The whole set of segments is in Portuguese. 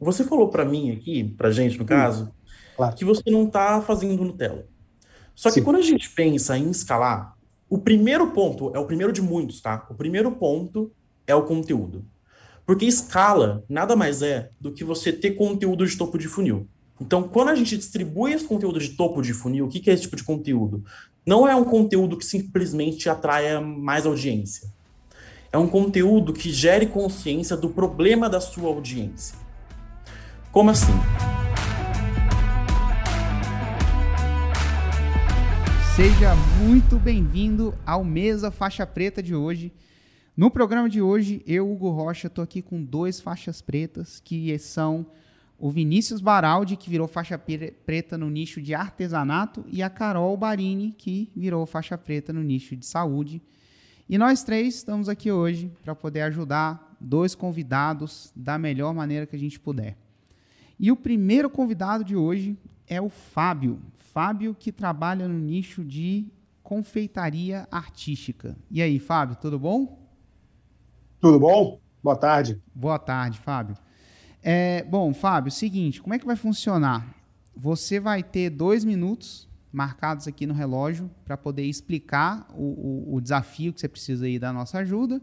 você falou para mim aqui, pra gente no caso, claro. que você não está fazendo Nutella. Só que Sim. quando a gente pensa em escalar, o primeiro ponto é o primeiro de muitos, tá? O primeiro ponto é o conteúdo. Porque escala nada mais é do que você ter conteúdo de topo de funil. Então, quando a gente distribui esse conteúdo de topo de funil, o que, é esse tipo de conteúdo? Não é um conteúdo que simplesmente atraia mais audiência. É um conteúdo que gere consciência do problema da sua audiência. Como assim? Seja muito bem-vindo ao Mesa Faixa Preta de hoje. No programa de hoje, eu, Hugo Rocha, estou aqui com dois faixas pretas, que são o Vinícius Baraldi, que virou faixa preta no nicho de artesanato, e a Carol Barini, que virou faixa preta no nicho de saúde. E nós três estamos aqui hoje para poder ajudar dois convidados da melhor maneira que a gente puder. E o primeiro convidado de hoje é o Fábio. Fábio, que trabalha no nicho de confeitaria artística. E aí, Fábio, tudo bom? Tudo bom? Boa tarde. Boa tarde, Fábio. É, bom, Fábio, seguinte, como é que vai funcionar? Você vai ter dois minutos marcados aqui no relógio para poder explicar o, o, o, desafio que você precisa aí da nossa ajuda.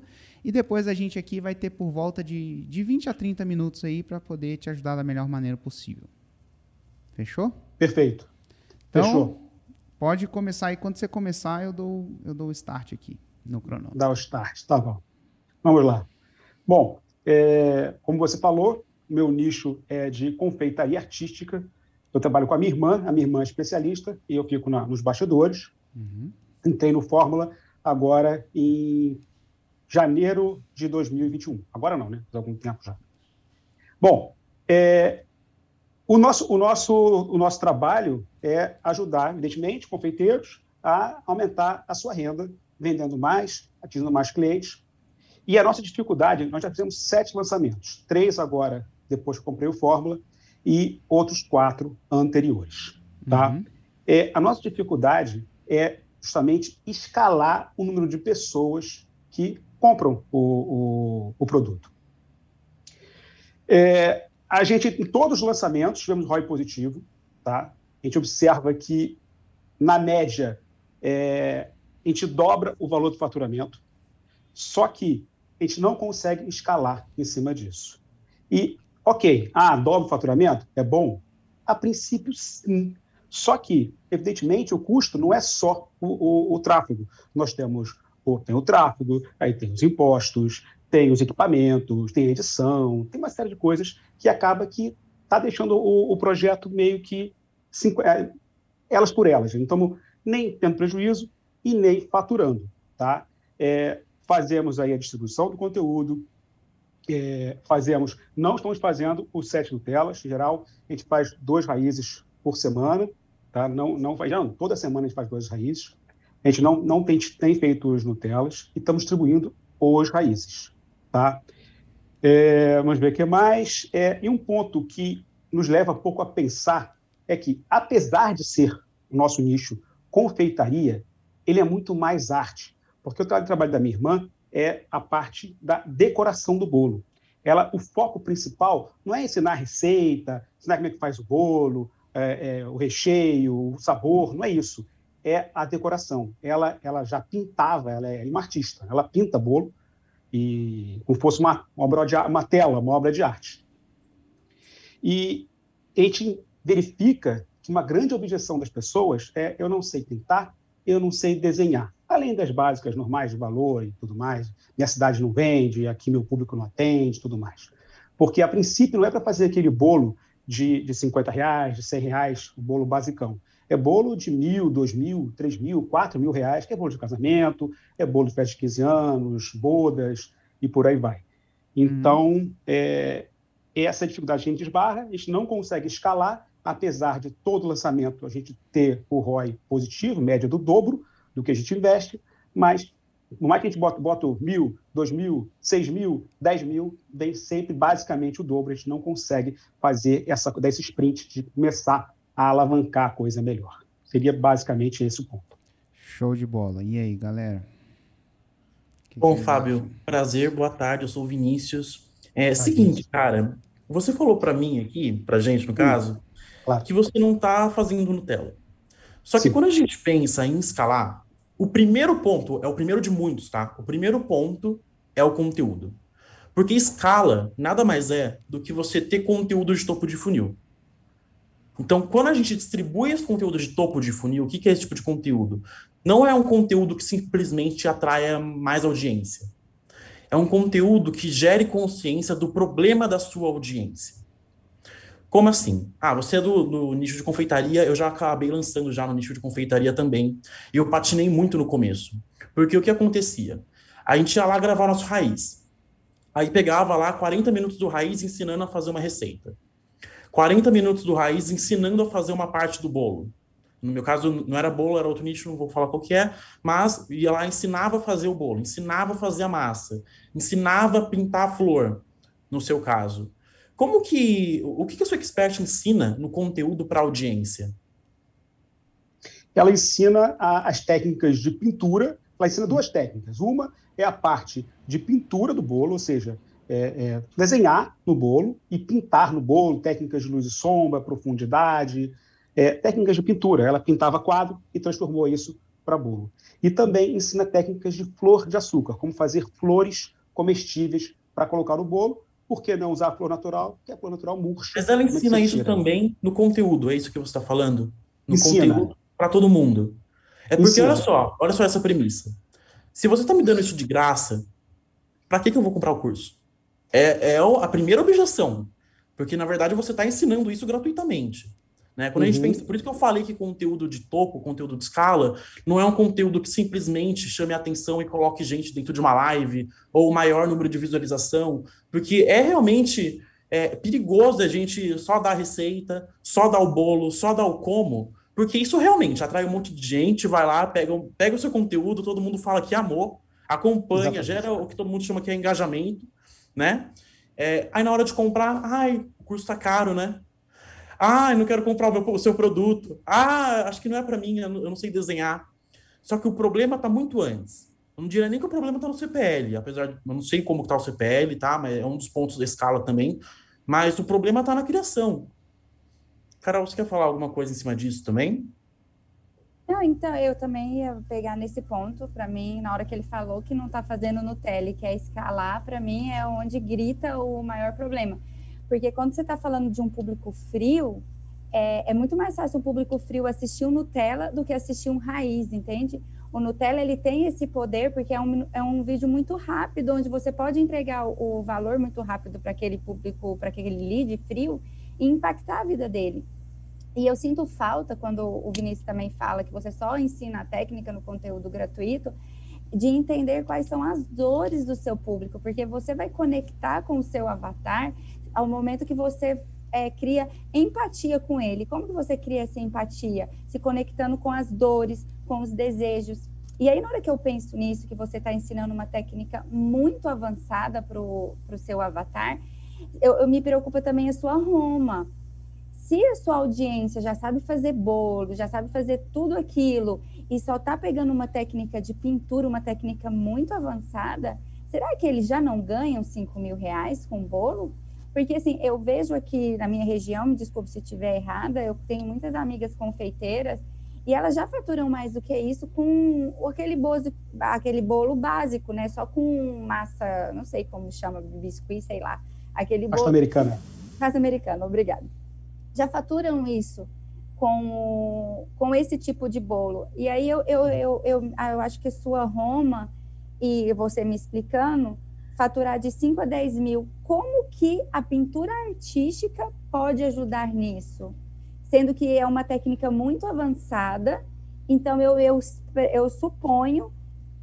E depois a gente aqui vai ter por volta de, de 20 a 30 minutos aí para poder te ajudar da melhor maneira possível. Fechou? Perfeito. Então, Fechou. Pode começar aí. Quando você começar, eu dou, eu dou o start aqui no cronômetro. Dá o start, tá bom. Vamos lá. Bom, é, como você falou, meu nicho é de confeitaria artística. Eu trabalho com a minha irmã, a minha irmã é especialista, e eu fico na, nos bastidores. Uhum. Entrei no Fórmula agora em janeiro de 2021. Agora não, né? Há algum tempo já. Bom, é, o, nosso, o, nosso, o nosso trabalho é ajudar, evidentemente, confeiteiros a aumentar a sua renda, vendendo mais, atingindo mais clientes. E a nossa dificuldade, nós já fizemos sete lançamentos, três agora depois que comprei o Fórmula, e outros quatro anteriores. Tá? Uhum. É, a nossa dificuldade é justamente escalar o número de pessoas que compram o, o, o produto. É, a gente, em todos os lançamentos, tivemos ROI positivo. Tá? A gente observa que, na média, é, a gente dobra o valor do faturamento, só que a gente não consegue escalar em cima disso. E Ok, ah, dobra o faturamento? É bom? A princípio, sim. Só que, evidentemente, o custo não é só o, o, o tráfego. Nós temos tem o tráfego, aí tem os impostos, tem os equipamentos, tem a edição, tem uma série de coisas que acaba que está deixando o, o, projeto meio que cinco, é, elas por elas. Estamos nem tendo prejuízo e nem faturando. Tá? É, fazemos aí a distribuição do conteúdo, é, fazemos, não estamos fazendo o sete Nutelas, em geral, a gente faz duas raízes por semana, tá? não, não faz, não, toda semana a gente faz duas raízes, a gente não, não tem, tem feito os Nutelas e estamos distribuindo os raízes. Tá? É, vamos ver o que mais. É, e um ponto que nos leva pouco a pensar é que, apesar de ser o nosso nicho confeitaria, ele é muito mais arte. Porque o trabalho da minha irmã é a parte da decoração do bolo. Ela, o foco principal não é ensinar a receita, ensinar como é que faz o bolo, é, é, o recheio, o sabor, não é isso. É a decoração. Ela, ela já pintava, ela é uma artista, ela pinta bolo e como fosse uma, uma, obra de, uma tela, uma obra de arte. E a gente verifica que uma grande objeção das pessoas é eu não sei pintar, eu não sei desenhar além das básicas normais de valor e tudo mais. Minha cidade não vende, aqui meu público não atende, tudo mais. Porque, a princípio, não é para fazer aquele bolo de, de 50 reais, de 100 reais, o bolo basicão. É bolo de mil, dois mil, três mil, quatro mil reais, que é bolo de casamento, é bolo de festa de 15 anos, bodas e por aí vai. Então, hum. é, essa dificuldade a gente esbarra, a gente não consegue escalar, apesar de todo lançamento a gente ter o ROI positivo, média do dobro, do que a gente investe, mas por mais que a gente bota, bota mil, dois mil, seis mil, dez mil, vem sempre basicamente o dobro. A gente não consegue fazer essa, desse sprint de começar a alavancar a coisa melhor. Seria basicamente esse o ponto. Show de bola. E aí, galera? Que Bom, Fábio, acham? prazer, boa tarde. Eu sou o Vinícius. É ah, seguinte, cara, Você falou para mim aqui, para gente no caso, claro. que você não está fazendo Nutella. Só que Sim. quando a gente pensa em escalar, o primeiro ponto é o primeiro de muitos, tá? O primeiro ponto é o conteúdo. Porque escala nada mais é do que você ter conteúdo de topo de funil. Então, quando a gente distribui esse conteúdo de topo de funil, o que é esse tipo de conteúdo? Não é um conteúdo que simplesmente atraia mais audiência é um conteúdo que gere consciência do problema da sua audiência. Como assim? Ah, você é do, do, nicho de confeitaria, eu já acabei lançando já no nicho de confeitaria também, e eu patinei muito no começo. Porque o que acontecia? A gente ia lá gravar nosso raiz. Aí pegava lá 40 minutos do raiz ensinando a fazer uma receita. 40 minutos do raiz ensinando a fazer uma parte do bolo. No meu caso, não era bolo, era outro nicho, não vou falar qual que é, mas ia lá, ensinava a fazer o bolo, ensinava a fazer a massa, ensinava a pintar a flor, no seu caso. Como que, o que, a sua expert ensina no conteúdo para a audiência? Ela ensina a, as técnicas de pintura, ela ensina duas técnicas. Uma é a parte de pintura do bolo, ou seja, é, é, desenhar no bolo e pintar no bolo, técnicas de luz e sombra, profundidade, é, técnicas de pintura. Ela pintava quadro e transformou isso para bolo. E também ensina técnicas de flor de açúcar, como fazer flores comestíveis para colocar no bolo. Por que não usar a flor natural? Porque a flor natural murcha. Mas ela ensina isso também no conteúdo, é isso que você está falando? No ensina. conteúdo para todo mundo. É porque, ensina. olha só, olha só essa premissa. Se você está me dando isso de graça, para que, que eu vou comprar o curso? É, é a primeira objeção. Porque, na verdade, você está ensinando isso gratuitamente. Né? Quando uhum. a gente uhum. pensa, por isso que eu falei que conteúdo de topo, conteúdo de escala, não é um conteúdo que simplesmente chame a atenção e coloque gente dentro de uma live, ou o maior número de visualização, porque é realmente é, perigoso a gente só dar a receita, só dar o bolo, só dar o como, porque isso realmente atrai um monte de gente, vai lá, pega, pega o seu conteúdo, todo mundo fala que amou, acompanha, Exatamente. gera o que todo mundo chama que é engajamento, né? É, aí na hora de comprar, ai, o curso tá caro, né? Ah, eu não quero comprar o, meu, o seu produto. Ah, acho que não é para mim, eu não, eu não, sei desenhar. Só que o problema está muito antes. Eu não diria nem que o problema está no CPL, apesar de eu não sei como está o CPL, tá? Mas é um dos pontos da escala também. Mas o problema está na criação. Carol, você quer falar alguma coisa em cima disso também? Não, então eu também ia pegar nesse ponto. Para mim, na hora que ele falou que não está fazendo no tele, que é escalar, para mim é onde grita o maior problema porque quando você está falando de um público frio, é, é, muito mais fácil um público frio assistir um Nutella do que assistir um raiz, entende? O Nutella ele tem esse poder porque é um, é um vídeo muito rápido, onde você pode entregar o, o valor muito rápido para aquele público, para aquele lead frio e impactar a vida dele. E eu sinto falta quando o Vinícius também fala que você só ensina a técnica no conteúdo gratuito, de entender quais são as dores do seu público, porque você vai conectar com o seu avatar ao momento que você é, cria empatia com ele. Como que você cria essa empatia? Se conectando com as dores, com os desejos. E aí, na hora que eu penso nisso, que você está ensinando uma técnica muito avançada para o seu avatar, eu, eu me preocupa também a sua Roma. Se a sua audiência já sabe fazer bolo, já sabe fazer tudo aquilo e só está pegando uma técnica de pintura, uma técnica muito avançada, será que eles já não ganham 5 mil reais com bolo? Porque, assim, eu vejo aqui na minha região, me desculpe se estiver errada, eu tenho muitas amigas confeiteiras e elas já faturam mais do que isso com aquele bolo, aquele bolo básico, né? Só com massa, não sei como chama, biscuit, sei lá. Aquele Pasta bolo... americana. Pasta americana, obrigada. Já faturam isso com, com esse tipo de bolo. E aí eu, eu, eu, eu, eu acho que sua Roma, e você me explicando, faturar de 5 a 10 mil, como que a pintura artística pode ajudar nisso? Sendo que é uma técnica muito avançada, então eu, eu, eu suponho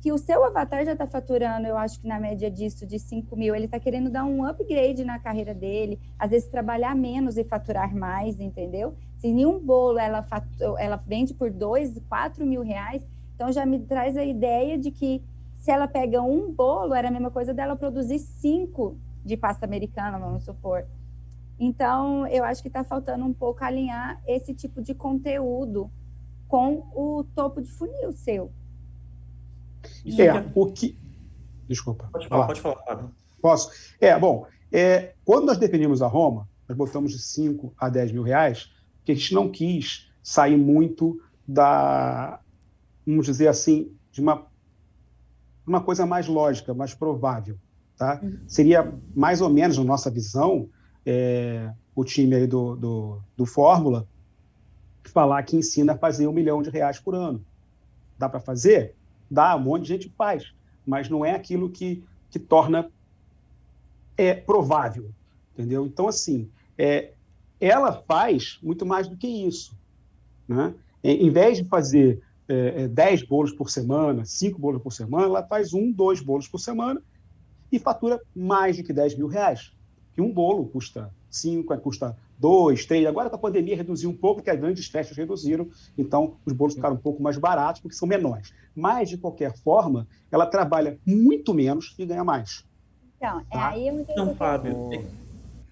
que o seu avatar já está faturando, eu acho que na média disso, de 5 mil, ele está querendo dar um upgrade na carreira dele, às vezes trabalhar menos e faturar mais, entendeu? Se nenhum bolo ela, fatura, ela vende por 2, 4 mil reais, então já me traz a ideia de que se ela pega um bolo, era a mesma coisa dela produzir cinco de pasta americana, vamos supor. Então, eu acho que está faltando um pouco alinhar esse tipo de conteúdo com o topo de funil seu. É, o que. Desculpa. Pode falar, pode falar, Fábio. Posso? É, bom, é, quando nós definimos a Roma, nós botamos de 5 a 10 mil reais, porque a gente não quis sair muito da, vamos dizer assim, de uma, uma coisa mais lógica, mais provável. Tá? Uhum. Seria mais ou menos, na nossa visão, é, o time aí do, do, do Fórmula falar que ensina a fazer um milhão de reais por ano. Dá para fazer? Dá, um monte de gente faz, mas não é aquilo que, que torna é, provável, entendeu? Então, assim, é, ela faz muito mais do que isso. Né? Em vez de fazer é, 10 é, bolos por semana, 5 bolos por semana, ela faz um, dois bolos por semana e fatura mais de que 10 mil reais. Que um bolo custa 5, custa 2, 3. Agora com a pandemia reduziu um pouco, porque as grandes festas reduziram, então os bolos ficaram um pouco mais baratos, porque são menores. Mas, de qualquer forma, ela trabalha muito menos e ganha mais. Então, é tá? aí eu Então, Fábio,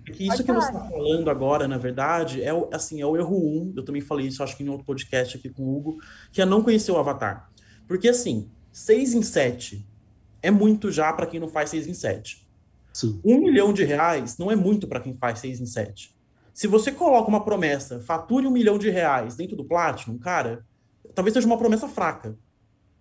é que isso que você está falando agora, na verdade, é o, assim, é o erro um. Eu também falei isso, acho que em outro podcast aqui com o Hugo, que é não conhecer o Avatar. Porque, assim, 6 em 7 é muito já para quem não faz 6 em 7. Sim. Um milhão de reais não é muito para quem faz 6 em 7. Se você coloca uma promessa, fature um milhão de reais dentro do Platinum, cara, talvez seja uma promessa fraca.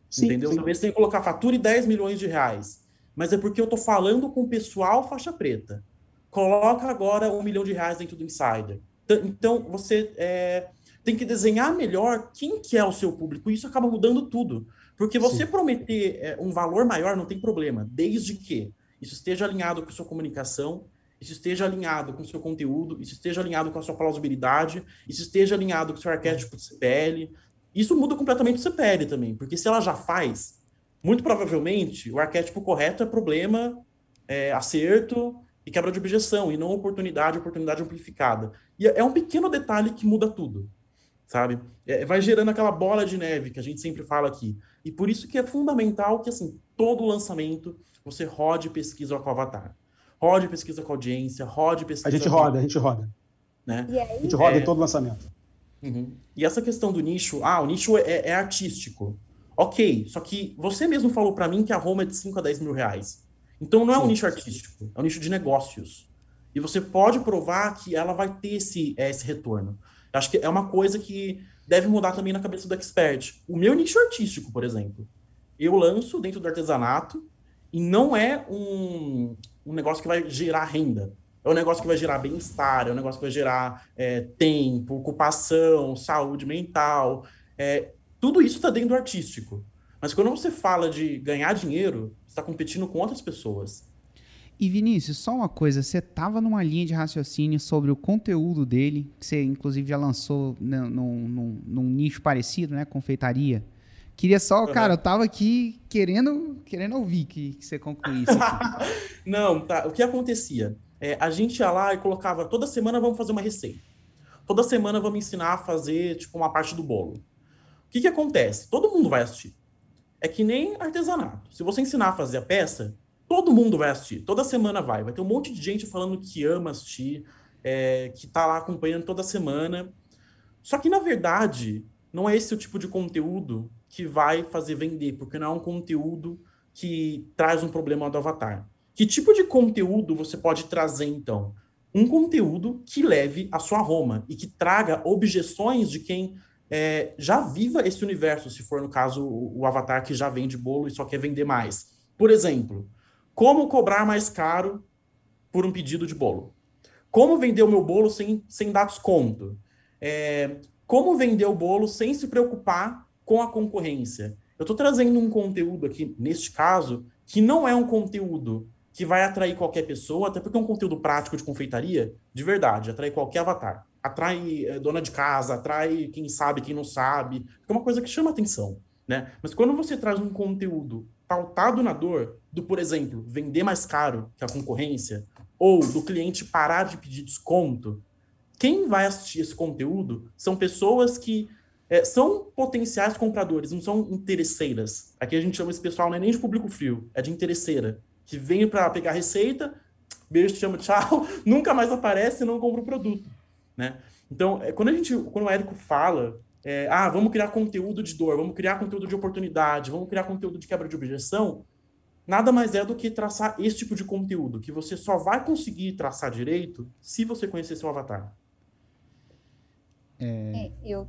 Sim, entendeu? Sim. Talvez você tenha que colocar fature 10 milhões de reais. Mas é porque eu tô falando com o pessoal faixa preta coloca agora um milhão de reais dentro do Insider. Então, você é, tem que desenhar melhor quem que é o seu público. E isso acaba mudando tudo. Porque você Sim. prometer é, um valor maior não tem problema, desde que isso esteja alinhado com a sua comunicação, isso esteja alinhado com o seu conteúdo, isso esteja alinhado com a sua plausibilidade, isso esteja alinhado com o seu arquétipo de CPL. Isso muda completamente o CPL também, porque se ela já faz, muito provavelmente o arquétipo correto é problema, é, acerto, e quebra de objeção, e não oportunidade, oportunidade amplificada. E é um pequeno detalhe que muda tudo, sabe? É, vai gerando aquela bola de neve que a gente sempre fala aqui. E por isso que é fundamental que, assim, todo lançamento você rode pesquisa com o avatar. Rode pesquisa com a audiência, rode pesquisa... A gente roda, a gente roda. Né? a gente roda é... em todo lançamento. Uhum. E essa questão do nicho, ah, o nicho é, é artístico. Ok, só que você mesmo falou para mim que a Roma é de 5 a 10 mil reais. Então não é um nicho artístico, é um nicho de negócios. E você pode provar que ela vai ter esse, é, esse retorno. Eu acho que é uma coisa que deve mudar também na cabeça do expert. O meu nicho artístico, por exemplo, eu lanço dentro do artesanato e não é um, um negócio que vai gerar renda. É um negócio que vai gerar bem-estar, é um negócio que vai gerar é, tempo, ocupação, saúde mental. É, tudo isso está dentro do artístico. Mas quando você fala de ganhar dinheiro, você está competindo com outras pessoas. E Vinícius, só uma coisa, você estava numa linha de raciocínio sobre o conteúdo dele, que você inclusive já lançou num, num, num nicho parecido, né, confeitaria. Queria só, uhum. cara, eu tava aqui querendo, querendo ouvir que, que você concluísse. Não, tá. O que acontecia? É, a gente ia lá e colocava, toda semana vamos fazer uma receita. Toda semana vamos ensinar a fazer, tipo, uma parte do bolo. O que que acontece? Todo mundo vai assistir. É que nem artesanato. Se você ensinar a fazer a peça, todo mundo vai assistir. Toda semana vai. Vai ter um monte de gente falando que ama assistir, é, que tá lá acompanhando toda semana. Só que, na verdade, não é esse o tipo de conteúdo que vai fazer vender, porque não é um conteúdo que traz um problema do avatar. Que tipo de conteúdo você pode trazer, então? Um conteúdo que leve a sua Roma e que traga objeções de quem é, já viva esse universo, se for no caso o, avatar que já vende bolo e só quer vender mais. Por exemplo, como cobrar mais caro por um pedido de bolo? Como vender o meu bolo sem, sem dar desconto? É, como vender o bolo sem se preocupar com a concorrência? Eu estou trazendo um conteúdo aqui, neste caso, que não é um conteúdo que vai atrair qualquer pessoa, até porque é um conteúdo prático de confeitaria, de verdade, atrai qualquer avatar atrai é, dona de casa, atrai quem sabe, quem não sabe, é uma coisa que chama atenção, né? Mas quando você traz um conteúdo pautado na dor, do, por exemplo, vender mais caro que a concorrência, ou do cliente parar de pedir desconto, quem vai assistir esse conteúdo são pessoas que é, são potenciais compradores, não são interesseiras. Aqui a gente chama esse pessoal não é nem de público frio, é de interesseira, que vem para pegar receita, beijo, te chamo, tchau, nunca mais aparece e não compra o produto né? Então, é, quando a gente, quando o Érico fala, é, ah, vamos criar conteúdo de dor, vamos criar conteúdo de oportunidade, vamos criar conteúdo de quebra de objeção, nada mais é do que traçar esse tipo de conteúdo, que você só vai conseguir traçar direito se você conhecer seu avatar. É... é eu...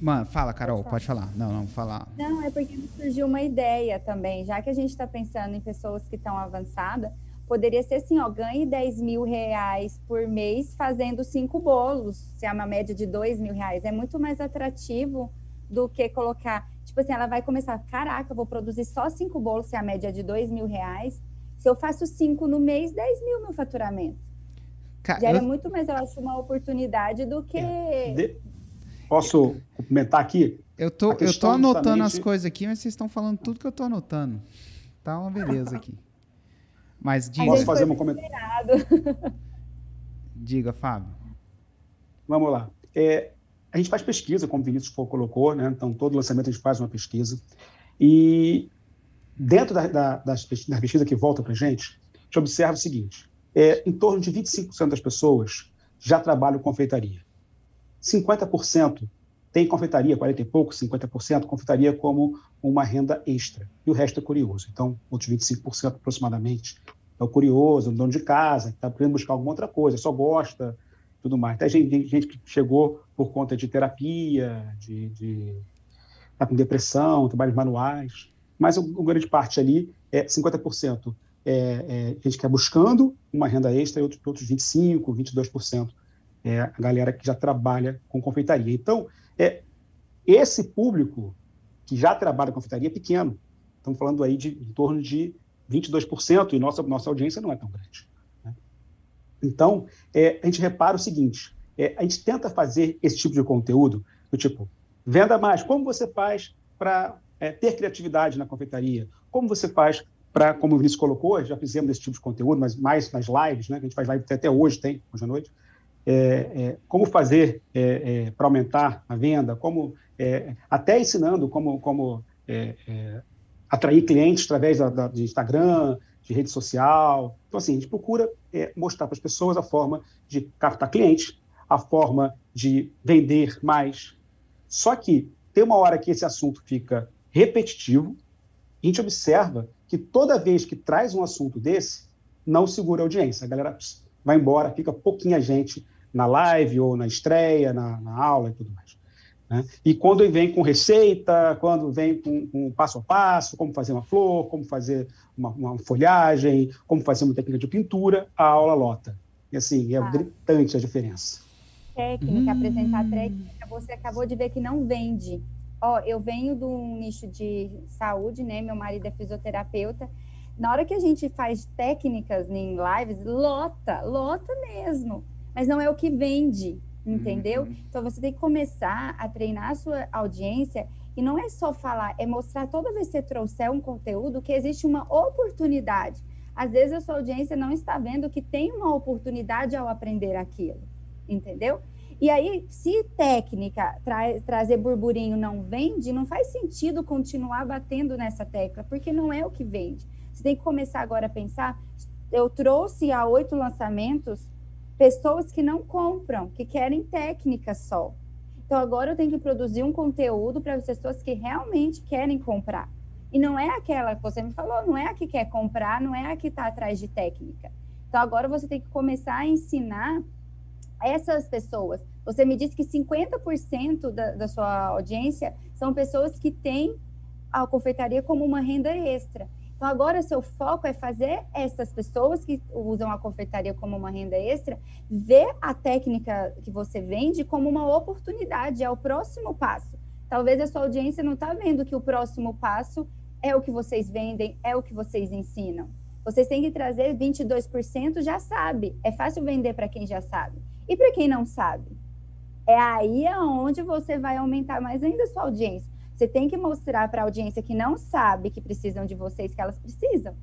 Mano, fala, Carol, pode falar. pode falar. Não, não, falar. Não, é porque surgiu uma ideia também, já que a gente está pensando em pessoas que estão avançadas, poderia ser assim, ó, ganhe 10 mil reais por mês fazendo cinco bolos, se é uma média de 2 mil reais. É muito mais atrativo do que colocar, tipo assim, ela vai começar, caraca, eu vou produzir só cinco bolos, se é a média de 2 mil reais. Se eu faço cinco no mês, 10 mil meu faturamento. Ca... Gera eu... muito mais, eu acho, uma oportunidade do que... É. De... Posso comentar aqui? Eu tô, eu tô anotando justamente... as coisas aqui, mas vocês estão falando tudo que eu tô anotando. Tá uma beleza aqui. Mas diga. Posso fazer um comentário? diga, Fábio. Vamos lá. É, a gente faz pesquisa, como o Vinícius colocou, né? Então, todo lançamento a gente faz uma pesquisa. E dentro da, da, das, da pesquisa que volta para a gente, a gente observa o seguinte: é, em torno de 25% das pessoas já trabalham com confeitaria. 50% tem confeitaria, 40 e pouco, 50%, confeitaria como uma renda extra. E o resto é curioso. Então, outros 25% aproximadamente é o curioso, o dono de casa, que está querendo buscar alguma outra coisa, só gosta, tudo mais. Tem gente, gente que chegou por conta de terapia, de, de tá com depressão, trabalhos manuais. Mas a grande parte ali é 50% é, é gente que é buscando uma renda extra e outros, outros 25%, 22% é a galera que já trabalha com confeitaria. Então, é, esse público que já trabalha com confeitaria é pequeno. Estamos falando aí de em torno de 22%, e nossa, nossa audiência não é tão grande. Né? Então, é, a gente repara o seguinte: é, a gente tenta fazer esse tipo de conteúdo, do tipo, venda mais. Como você faz para é, ter criatividade na confeitaria? Como você faz para, como o Vinícius colocou, já fizemos esse tipo de conteúdo, mas mais nas lives, né? Que a gente faz live até hoje, tem, hoje à noite é, é, como fazer é, é, para aumentar a venda, como até ensinando como, como atrair clientes através da, da, de Instagram, de rede social. Então, assim, a gente procura mostrar para as pessoas a forma de captar clientes, a forma de vender mais. Só que tem uma hora que esse assunto fica repetitivo, a gente observa que toda vez que traz um assunto desse, não segura a audiência. A galera vai embora, fica pouquinha gente na live ou na estreia, na, na aula e tudo mais. Né? E quando vem com receita, quando vem com, com, passo a passo, como fazer uma flor, como fazer uma, uma, folhagem, como fazer uma técnica de pintura, a aula lota. E assim, é ah. gritante a diferença. Técnica, hum. apresentar técnica, você acabou de ver que não vende. Ó, eu venho de um nicho de saúde, né? Meu marido é fisioterapeuta. Na hora que a gente faz técnicas em lives, lota, lota mesmo mas não é o que vende, entendeu? Uhum. Então você tem que começar a treinar a sua audiência e não é só falar, é mostrar toda vez que você trouxer um conteúdo que existe uma oportunidade. Às vezes a sua audiência não está vendo que tem uma oportunidade ao aprender aquilo, entendeu? E aí, se técnica tra trazer burburinho não vende, não faz sentido continuar batendo nessa tecla, porque não é o que vende. Você tem que começar agora a pensar. Eu trouxe há oito lançamentos pessoas que não compram, que querem técnica só. Então agora eu tenho que produzir um conteúdo para as pessoas que realmente querem comprar. E não é aquela que você me falou, não é a que quer comprar, não é a que está atrás de técnica. Então agora você tem que começar a ensinar essas pessoas. Você me disse que 50% da, da sua audiência são pessoas que têm a confeitaria como uma renda extra. Então, agora seu foco é fazer essas pessoas que usam a confeitaria como uma renda extra, ver a técnica que você vende como uma oportunidade, é o próximo passo. Talvez a sua audiência não está vendo que o próximo passo é o que vocês vendem, é o que vocês ensinam. Vocês têm que trazer 22% já sabe. É fácil vender para quem já sabe. E para quem não sabe? É aí aonde você vai aumentar mais ainda a sua audiência. Você tem que mostrar para a audiência que não sabe que precisam de vocês, que elas precisam.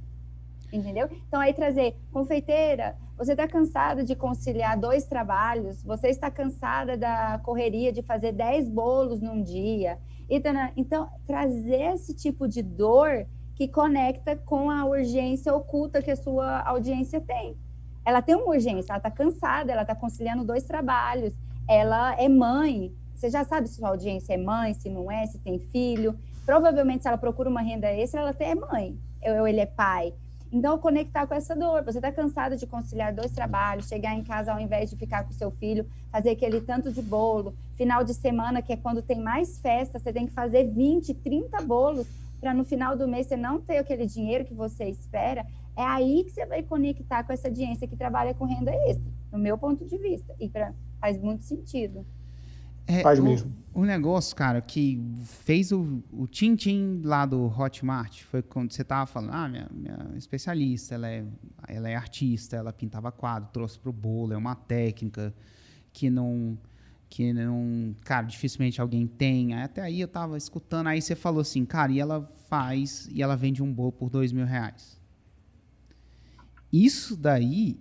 Entendeu? Então, aí trazer, confeiteira, você está cansada de conciliar dois trabalhos, você está cansada da correria de fazer dez bolos num dia. Então, então, trazer esse tipo de dor que conecta com a urgência oculta que a sua audiência tem. Ela tem uma urgência, ela está cansada, ela está conciliando dois trabalhos, ela é mãe, você já sabe se sua audiência é mãe, se não é, se tem filho. Provavelmente, se ela procura uma renda extra, ela até é mãe. ou ele é pai. Então, conectar com essa dor. Você está cansado de conciliar dois trabalhos, chegar em casa ao invés de ficar com seu filho, fazer aquele tanto de bolo. Final de semana, que é quando tem mais festa, você tem que fazer 20, 30 bolos para no final do mês você não ter aquele dinheiro que você espera. É aí que você vai conectar com essa audiência que trabalha com renda extra, no meu ponto de vista. E pra, faz muito sentido. É, Faz mesmo. O, o, negócio, cara, que fez o, o Tim lá do Hotmart foi quando você tava falando, ah, minha, minha especialista, ela é, ela é artista, ela pintava quadro, trouxe pro bolo, é uma técnica que não que não, cara, dificilmente alguém tem. Até aí eu tava escutando, aí você falou assim, cara, e ela faz, e ela vende um bolo por dois mil reais. Isso daí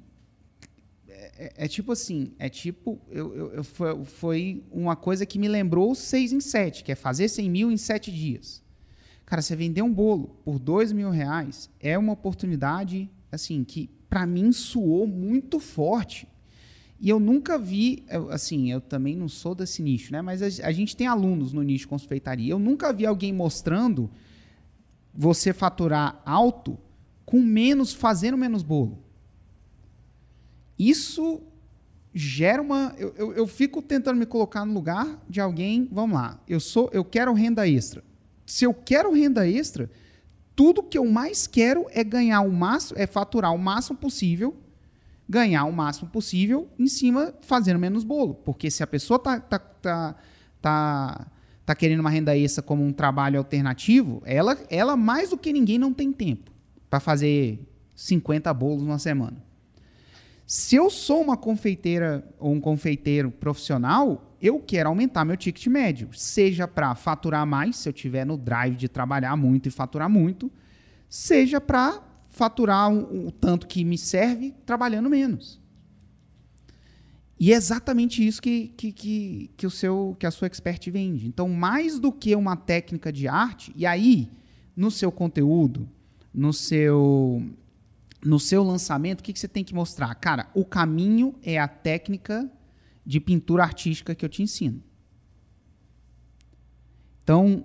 é, é, tipo assim, é tipo, eu, eu, eu, foi, uma coisa que me lembrou seis em sete, que é fazer 100 mil em sete dias. Cara, você vender um bolo por dois mil reais é uma oportunidade, assim, que para mim suou muito forte. E eu nunca vi, assim, eu também não sou desse nicho, né? Mas a, a gente tem alunos no nicho confeitaria. Eu nunca vi alguém mostrando você faturar alto com menos, fazendo menos bolo isso gera uma. Eu, eu, eu, fico tentando me colocar no lugar de alguém. Vamos lá, eu sou, eu quero renda extra. Se eu quero renda extra, tudo que eu mais quero é ganhar o máximo, é faturar o máximo possível, ganhar o máximo possível em cima fazendo menos bolo. Porque se a pessoa tá, tá, tá, tá, tá querendo uma renda extra como um trabalho alternativo, ela, ela mais do que ninguém não tem tempo para fazer 50 bolos numa semana. Se eu sou uma confeiteira ou um confeiteiro profissional, eu quero aumentar meu ticket médio, seja para faturar mais, se eu tiver no drive de trabalhar muito e faturar muito, seja para faturar o, o tanto que me serve trabalhando menos. E é exatamente isso que, que, que, que, o seu, que a sua expert vende. Então, mais do que uma técnica de arte, e aí, no seu conteúdo, no seu, no seu lançamento, o que, que você tem que mostrar? Cara, o caminho é a técnica de pintura artística que eu te ensino. Então,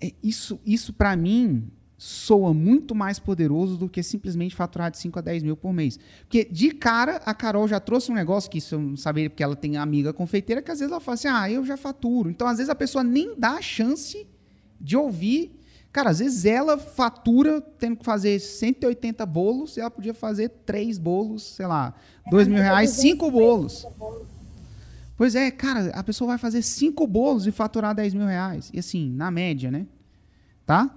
é isso, isso para mim soa muito mais poderoso do que simplesmente faturar de 5 a 10 mil por mês. Porque, de cara, a Carol já trouxe um negócio que isso eu não sabia, porque ela tem amiga confeiteira, que às vezes ela fala assim, ah, eu já faturo. Então, às vezes, a pessoa nem dá a chance de ouvir Cara, às vezes ela fatura tendo que fazer 180 bolos e ela podia fazer três bolos, sei lá, dois mil reais, cinco bolos. Pois é, cara, a pessoa vai fazer cinco bolos e faturar 10 mil reais. E assim, na média, né? Tá?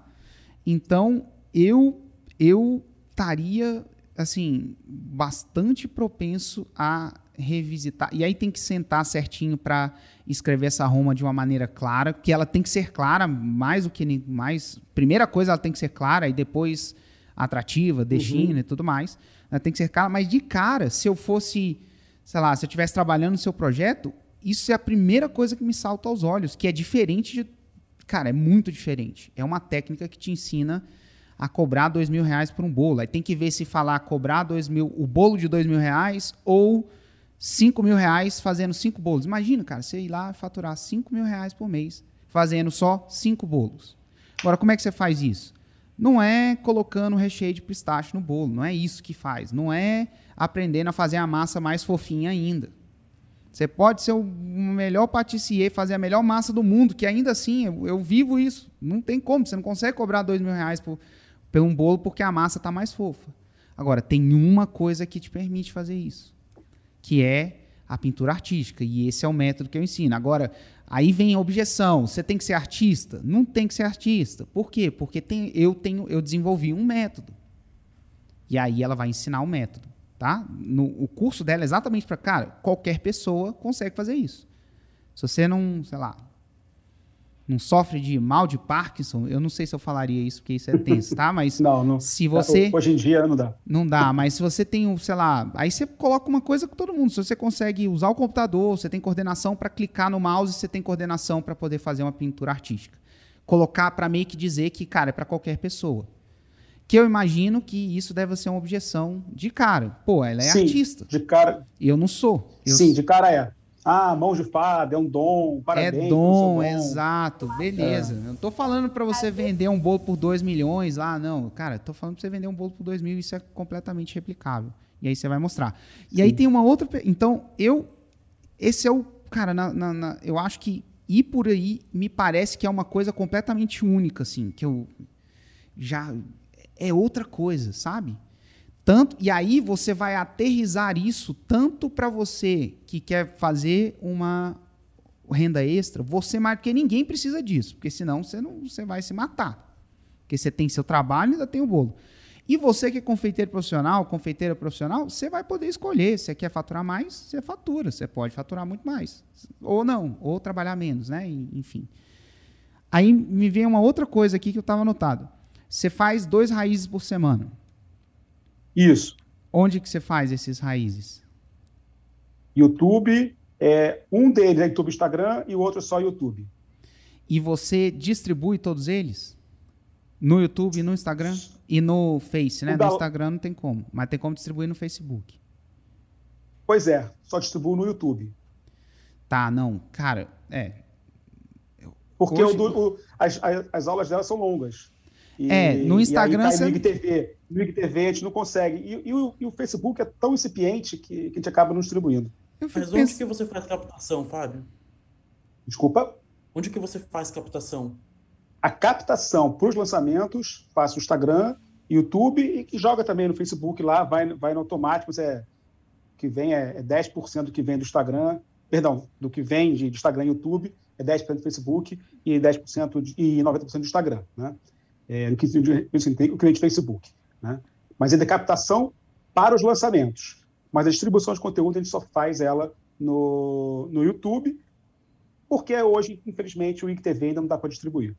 Então, eu eu estaria, assim, bastante propenso a revisitar. E aí tem que sentar certinho para escrever essa Roma de uma maneira clara, que ela tem que ser clara, mais do que mais. Primeira coisa, ela tem que ser clara e depois atrativa, destino uhum. e tudo mais. Ela tem que ser clara, mas de cara, se eu fosse, sei lá, se eu estivesse trabalhando no seu projeto, isso é a primeira coisa que me salta aos olhos, que é diferente de. Cara, é muito diferente. É uma técnica que te ensina a cobrar dois mil reais por um bolo. Aí tem que ver se falar cobrar dois mil, o bolo de dois mil reais ou 5 mil reais fazendo cinco bolos. Imagina, cara, você ir lá faturar 5 mil reais por mês fazendo só cinco bolos. Agora, como é que você faz isso? Não é colocando recheio de pistache no bolo, não é isso que faz. Não é aprendendo a fazer a massa mais fofinha ainda. Você pode ser o melhor patissier, fazer a melhor massa do mundo, que ainda assim eu, eu vivo isso. Não tem como, você não consegue cobrar dois mil reais por, por um bolo porque a massa está mais fofa. Agora, tem uma coisa que te permite fazer isso que é a pintura artística. E esse é o método que eu ensino. Agora, aí vem a objeção: você tem que ser artista? Não tem que ser artista. Por quê? Porque tem, eu, tenho, eu desenvolvi um método. E aí ela vai ensinar o método. Tá? No, o curso dela é exatamente para, cara, qualquer pessoa consegue fazer isso. Se você não, sei lá, não sofre de mal de Parkinson, eu não sei se eu falaria isso, porque isso é tenso, tá? Mas não, não. se você... Hoje em dia não dá. Não dá, mas se você tem, sei lá... Aí você coloca uma coisa com todo mundo. Se você consegue usar o computador, você tem coordenação para clicar no mouse, você tem coordenação para poder fazer uma pintura artística. Colocar para meio que dizer que, cara, é para qualquer pessoa. Que eu imagino que isso deve ser uma objeção de cara. Pô, ela é Sim, artista. de cara... Eu não sou. Eu Sim, de cara é. Ah, mão de fada, é um dom, parabéns. É dom, exato, beleza. É. Eu não tô falando para você vender um bolo por 2 milhões lá, não. Cara, tô falando para você vender um bolo por 2 mil, isso é completamente replicável. E aí você vai mostrar. E aí tem uma outra. Então, eu. Esse é o. Cara, na, na, na, eu acho que ir por aí me parece que é uma coisa completamente única, assim. Que eu. Já. É outra coisa, sabe? Tanto, e aí você vai aterrizar isso tanto para você que quer fazer uma renda extra, você mais porque ninguém precisa disso, porque senão você não você vai se matar. Porque você tem seu trabalho e ainda tem o bolo. E você que é confeiteiro profissional, confeiteira profissional, você vai poder escolher. Se você quer faturar mais, você fatura. Você pode faturar muito mais. Ou não, ou trabalhar menos, né? Enfim. Aí me vem uma outra coisa aqui que eu estava anotado. Você faz dois raízes por semana. Isso. Onde que você faz esses raízes? YouTube, é, um deles é YouTube Instagram e o outro é só YouTube. E você distribui todos eles? No YouTube, no Instagram e no Face, né? No Instagram não tem como, mas tem como distribuir no Facebook. Pois é, só distribuo no YouTube. Tá, não, cara, é. Porque Hoje... o, o, as, as aulas dela são longas. E, é, no Instagram. E aí, tá você... IGTV, no IGTV a gente não consegue. E, e, o, e, o, Facebook é tão incipiente que, que a gente acaba não distribuindo. Mas onde que você faz captação, Fábio? Desculpa? Onde que você faz captação? A captação para os lançamentos, faço o Instagram, YouTube e que joga também no Facebook lá, vai, vai no automático, é, que vem é, é 10% do que vem do Instagram, perdão, do que vem de, de Instagram e YouTube, é 10% do Facebook e 10% de, e 90% do Instagram, né? é, no que o cliente Facebook. Né? Mas é de captação para os lançamentos. Mas a distribuição de conteúdo a gente só faz ela no, no YouTube, porque hoje, infelizmente, o IGTV ainda não dá para distribuir.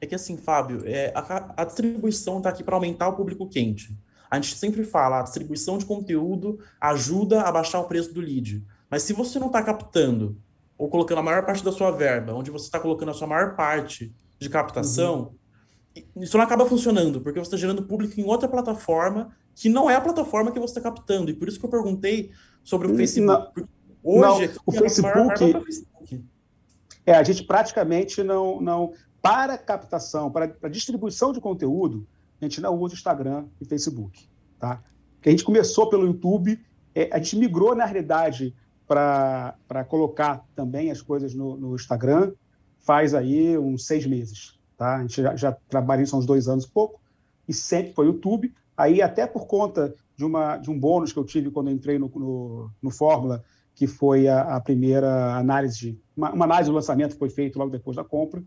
É que assim, Fábio, é, a, a distribuição está aqui para aumentar o público quente. A gente sempre fala, a distribuição de conteúdo ajuda a baixar o preço do lead. Mas se você não está captando ou colocando a maior parte da sua verba, onde você está colocando a sua maior parte de captação, uhum isso não acaba funcionando, porque você está gerando público em outra plataforma que não é a plataforma que você está captando. E por isso que eu perguntei sobre o Facebook. Não, Hoje, não, o Facebook, Facebook, É, a gente praticamente não. não para captação, para, para distribuição de conteúdo, a gente não usa Instagram e Facebook. Tá? Porque a gente começou pelo YouTube, é, a gente migrou, na realidade, para colocar também as coisas no, no Instagram faz aí uns seis meses. Tá? A gente já, já trabalha isso há uns dois anos e pouco, e sempre foi YouTube. Aí, até por conta de, uma, de um bônus que eu tive quando eu entrei no, no, no Fórmula, que foi a, a primeira análise, uma, uma, análise do lançamento que foi feita logo depois da compra,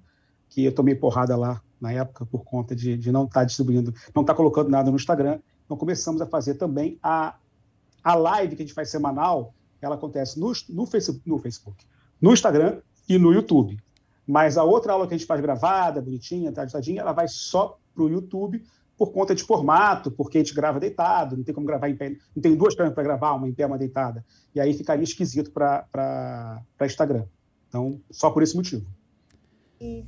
que eu tomei porrada lá na época por conta de, de não estar tá distribuindo, não estar tá colocando nada no Instagram. Então, começamos a fazer também a, a live que a gente faz semanal, ela acontece no, no, Facebook, no Facebook, no Instagram e no YouTube. Mas a outra aula que a gente faz gravada, bonitinha, tadinha, ela vai só para o YouTube por conta de formato, porque a gente grava deitado, não tem como gravar em pé, não tem duas câmeras para gravar, uma em pé, uma deitada. E aí ficaria esquisito para Instagram. Então, só por esse motivo. E,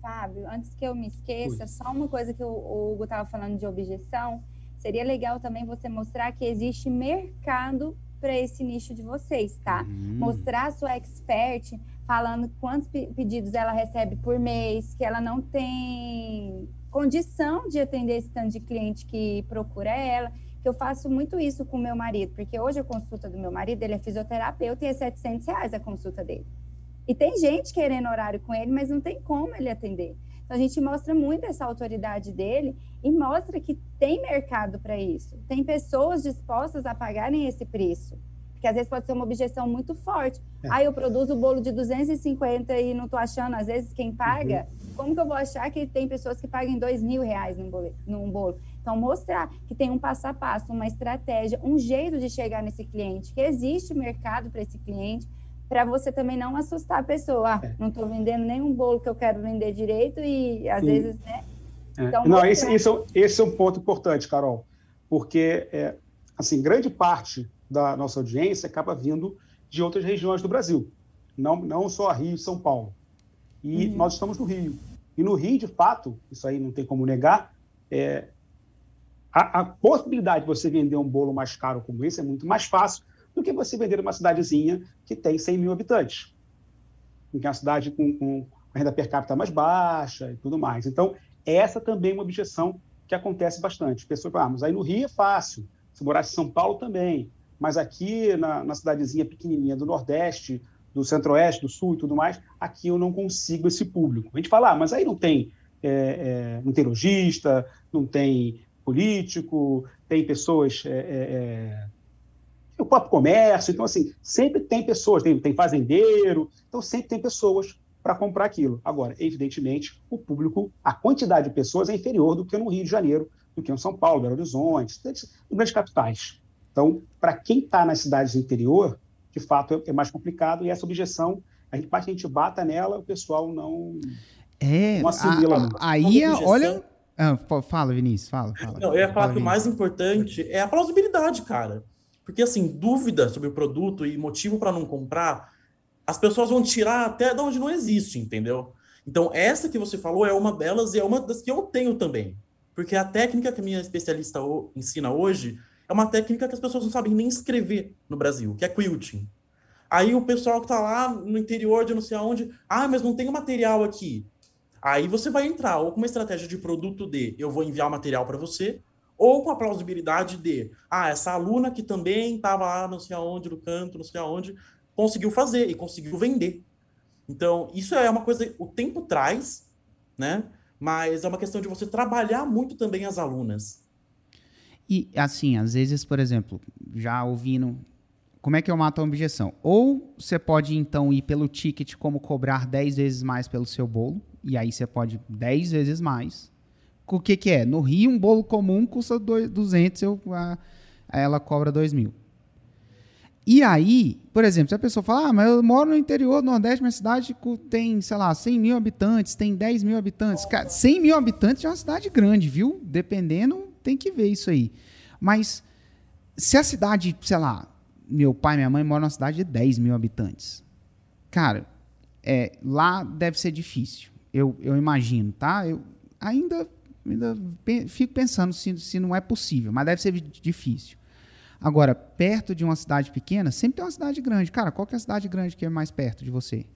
Fábio, antes que eu me esqueça, só uma coisa que o Hugo estava falando de objeção, seria legal também você mostrar que existe mercado para esse nicho de vocês, tá? Hum. Mostrar a sua expert falando quantos pedidos ela recebe por mês, que ela não tem condição de atender esse tanto de cliente que procura ela. Que eu faço muito isso com meu marido, porque hoje a consulta do meu marido, ele é fisioterapeuta e é 700 reais a consulta dele. E tem gente querendo horário com ele, mas não tem como ele atender. Então a gente mostra muito essa autoridade dele e mostra que tem mercado para isso. Tem pessoas dispostas a pagarem esse preço. Porque às vezes pode ser uma objeção muito forte. É. Ah, eu produzo o bolo de 250 e não estou achando, às vezes, quem paga. Uhum. Como que eu vou achar que tem pessoas que pagam dois mil reais num bolo, num bolo? Então, mostrar que tem um passo a passo, uma estratégia, um jeito de chegar nesse cliente, que existe mercado para esse cliente, para você também não assustar a pessoa. Ah, é. não estou vendendo nenhum bolo que eu quero vender direito e, às Sim. vezes, né? É. Então, não, esse, esse, é, esse é um ponto importante, Carol, porque, é, assim, grande parte da nossa audiência acaba vindo de outras regiões do Brasil, não, não só Rio e São Paulo. E uhum. nós estamos no Rio. E no Rio, de fato, isso aí não tem como negar, é, a, a, possibilidade de você vender um bolo mais caro como esse é muito mais fácil, do que você vender uma cidadezinha que tem 100 mil habitantes, que é uma cidade com, com renda per capita mais baixa e tudo mais. Então, essa também é uma objeção que acontece bastante. Pessoas falam, ah, mas aí no Rio é fácil, se morasse em São Paulo também, mas aqui na, na cidadezinha pequenininha do Nordeste, do Centro-Oeste, do Sul e tudo mais, aqui eu não consigo esse público. A gente fala, ah, mas aí não tem, é, é, não tem lojista, não tem político, tem pessoas é, é, é o próprio comércio, então assim, sempre tem pessoas, tem, tem fazendeiro, então sempre tem pessoas para comprar aquilo. Agora, evidentemente, o público, a quantidade de pessoas é inferior do que no Rio de Janeiro, do que em São Paulo, Belo Horizonte, em grandes capitais. Então, para quem está nas cidades do interior, de fato é, é mais complicado e essa objeção, a gente, basta a gente bata nela, o pessoal não, é, não assimila. A, a, aí, é, olha... Ah, fala, Vinícius, fala. fala não, eu ia falar que o mais importante é a plausibilidade, cara. Porque, assim, dúvida sobre o produto e motivo para não comprar as pessoas vão tirar até de onde não existe, entendeu? Então, essa que você falou é uma delas e é uma das que eu tenho também. Porque a técnica que a minha especialista ensina hoje é uma técnica que as pessoas não sabem nem escrever no Brasil, que é quilting. Aí o pessoal que está lá no interior de não sei aonde, ah, mas não tem o material aqui. Aí você vai entrar ou com uma estratégia de produto de eu vou enviar o material para você, ou com a plausibilidade de, ah, essa aluna que também estava lá não sei aonde, no canto, não sei aonde, conseguiu fazer e conseguiu vender. Então, isso é uma coisa o tempo traz, né? Mas é uma questão de você trabalhar muito também as alunas. E, assim, às vezes, por exemplo, já ouvindo. Como é que eu mato a objeção? Ou você pode, então, ir pelo ticket como cobrar 10 vezes mais pelo seu bolo, e aí você pode 10 vezes mais. O que, que é? No Rio, um bolo comum custa 200, eu, a, ela cobra 2 mil. E aí, por exemplo, se a pessoa fala, ah, mas eu moro no interior do Nordeste, minha cidade tem, sei lá, 100 mil habitantes, tem 10 mil habitantes. Cara, 100 mil habitantes é uma cidade grande, viu? Dependendo, tem que ver isso aí. Mas se a cidade, sei lá, meu pai e minha mãe moram numa cidade de 10 mil habitantes. Cara, é, lá deve ser difícil. Eu, eu imagino, tá? Eu ainda, ainda fico pensando se, se não é possível, mas deve ser difícil. Agora, perto de uma cidade pequena, sempre tem uma cidade grande. Cara, qual é a cidade grande que é mais perto de você?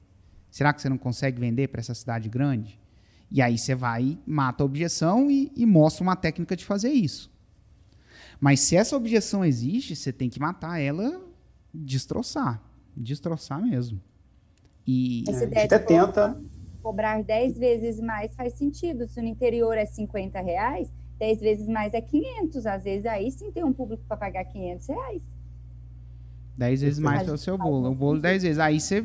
Será que você não consegue vender para essa cidade grande? E aí você vai, mata a objeção e, e, mostra uma técnica de fazer isso. Mas se essa objeção existe, você tem que matar ela, destroçar. Destroçar mesmo. E Essa ideia até tenta cobrar 10 vezes mais faz sentido. Se no interior é 50 reais, 10 vezes mais é 500. Às vezes aí sim tem um público para pagar 500 reais. 10 vezes mais pelo seu bolo. O bolo 10 vezes. Aí você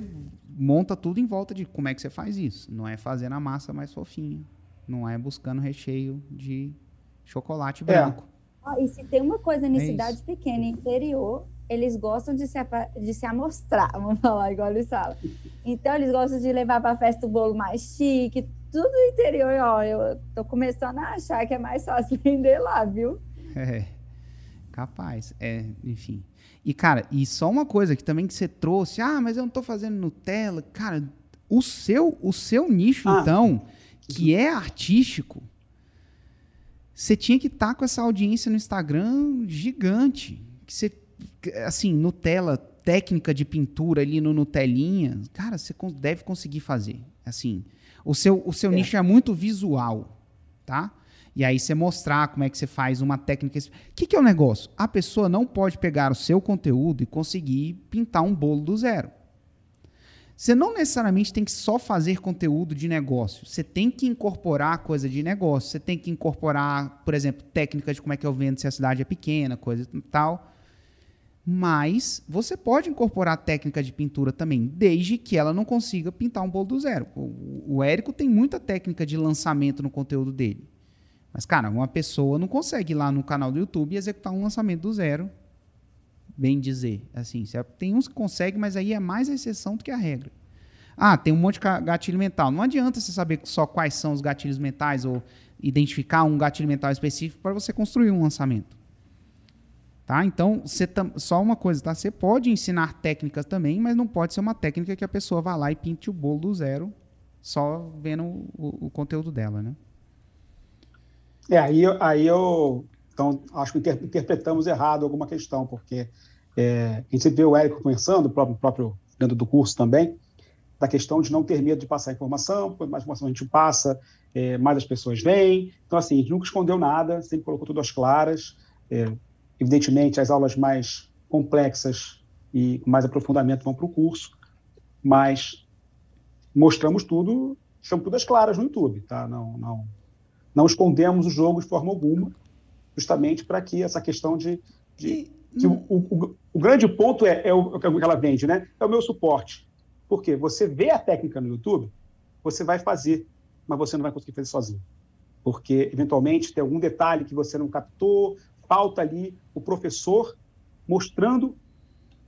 monta tudo em volta de como é que você faz isso. Não é fazendo a massa mais fofinha. Não é buscando recheio de chocolate é. branco. É. e se tem uma coisa em é cidade isso. pequena, interior, eles gostam de se, de se amostrar, vamos falar igual eles falam. Então, eles gostam de levar para a festa o bolo mais chique, tudo no interior, ó, eu tô começando a achar que é mais fácil vender lá, viu? É, capaz, é, enfim. E, cara, e só uma coisa que também que você trouxe, ah, mas eu não tô fazendo Nutella, cara, o seu, o seu nicho, ah. então, que é artístico, você tinha que estar tá com essa audiência no Instagram gigante, que você, assim, Nutella, técnica de pintura ali no Nutelinha, cara, você deve conseguir fazer, assim, o seu, o seu é. nicho é muito visual, tá? E aí você mostrar como é que você faz uma técnica. O que, que é o negócio? A pessoa não pode pegar o seu conteúdo e conseguir pintar um bolo do zero. Você não necessariamente tem que só fazer conteúdo de negócio. Você tem que incorporar coisa de negócio. Você tem que incorporar, por exemplo, técnicas de como é que eu vendo se a cidade é pequena, coisa e tal. Mas você pode incorporar técnica de pintura também, desde que ela não consiga pintar um bolo do zero. O Érico tem muita técnica de lançamento no conteúdo dele. Mas, cara, uma pessoa não consegue ir lá no canal do YouTube executar um lançamento do zero. Bem dizer. Assim, tem uns que conseguem, mas aí é mais a exceção do que a regra. Ah, tem um monte de gatilho mental. Não adianta você saber só quais são os gatilhos mentais ou identificar um gatilho mental específico para você construir um lançamento. Tá? Então, tam, só uma coisa, tá? Você pode ensinar técnicas também, mas não pode ser uma técnica que a pessoa vá lá e pinte o bolo do zero, só vendo o, o conteúdo dela, né? É, aí, aí eu então, acho que interpretamos errado alguma questão, porque é, a gente vê o Érico conversando, o próprio, próprio dentro do curso também, da questão de não ter medo de passar informação, quanto mais informação a gente passa, é, mais as pessoas vêm. Então, assim, a gente nunca escondeu nada, sempre colocou tudo às claras. É, evidentemente, as aulas mais complexas e mais aprofundamento vão para o curso, mas mostramos tudo, estamos tudo às claras no YouTube, tá? Não, não, não escondemos o jogo de forma alguma, justamente para que essa questão de, de que o, o, o, grande ponto é, é, o, é o que ela vende, né? É o meu suporte. Porque você vê a técnica no YouTube, você vai fazer, mas você não vai conseguir fazer sozinho. Porque, eventualmente, tem algum detalhe que você não captou, falta ali o professor mostrando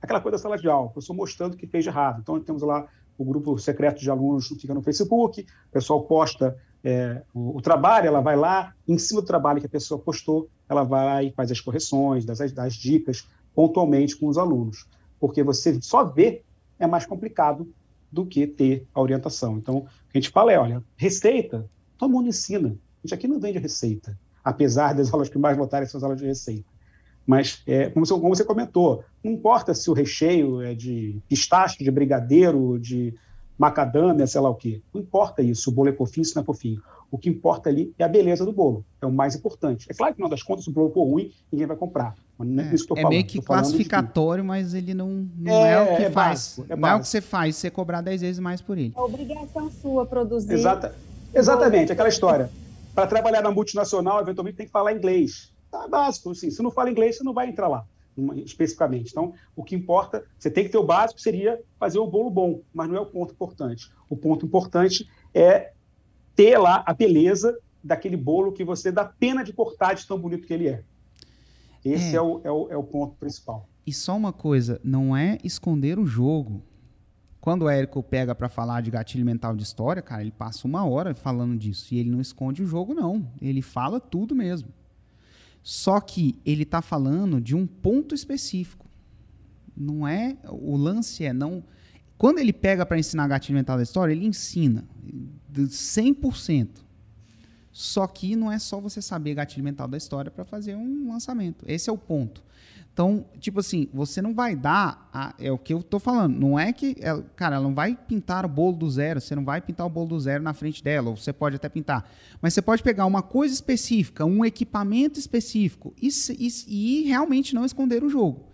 aquela coisa da sala de aula, o professor mostrando que fez errado. Então, temos lá o grupo secreto de alunos fica no Facebook, o pessoal posta é, o, o, trabalho, ela vai lá, em cima do trabalho que a pessoa postou, ela vai e faz as correções, das, das dicas, pontualmente com os alunos. Porque você só vê é mais complicado do que ter a orientação. Então, a gente fala é, olha, receita, todo mundo ensina. A gente aqui não vende receita, apesar das aulas que mais lotarem são as aulas de receita. Mas, é, como, você, como, você, comentou, não importa se o recheio é de pistache, de brigadeiro, de macadâmia, sei lá o quê. Não importa isso, o bolo é fofinho, se não é fofinho. O que importa ali é a beleza do bolo. É o mais importante. É claro que, no final das contas, se o bolo for ruim, ninguém vai comprar. Mas não é, é isso que eu é falando. meio que classificatório, mas ele não, não é, é, o que é faz. Básico, é não é o que você faz, você cobrar 10 vezes mais por ele. É obrigação sua produzir. Exata, exatamente, aquela história. Para trabalhar na multinacional, eventualmente tem que falar inglês. Tá, é básico, assim. Se não fala inglês, você não vai entrar lá especificamente. Então, o que importa, você tem que ter o básico, seria fazer o bolo bom, mas não é o ponto importante. O ponto importante é ter lá a beleza daquele bolo que você dá pena de cortar de tão bonito que ele é. Esse é, é, o, é, o, é o ponto principal. E só uma coisa, não é esconder o jogo. Quando o Érico pega para falar de gatilho mental de história, cara, ele passa uma hora falando disso. E ele não esconde o jogo, não. Ele fala tudo mesmo. Só que ele está falando de um ponto específico. Não é. O lance é não. Quando ele pega para ensinar gatilho mental da história, ele ensina 100%. Só que não é só você saber gatilho mental da história para fazer um lançamento. Esse é o ponto. Então, tipo assim, você não vai dar. A, é o que eu tô falando. Não é que. É, cara, ela não vai pintar o bolo do zero. Você não vai pintar o bolo do zero na frente dela. Ou você pode até pintar. Mas você pode pegar uma coisa específica, um equipamento específico e, e, e realmente não esconder o jogo.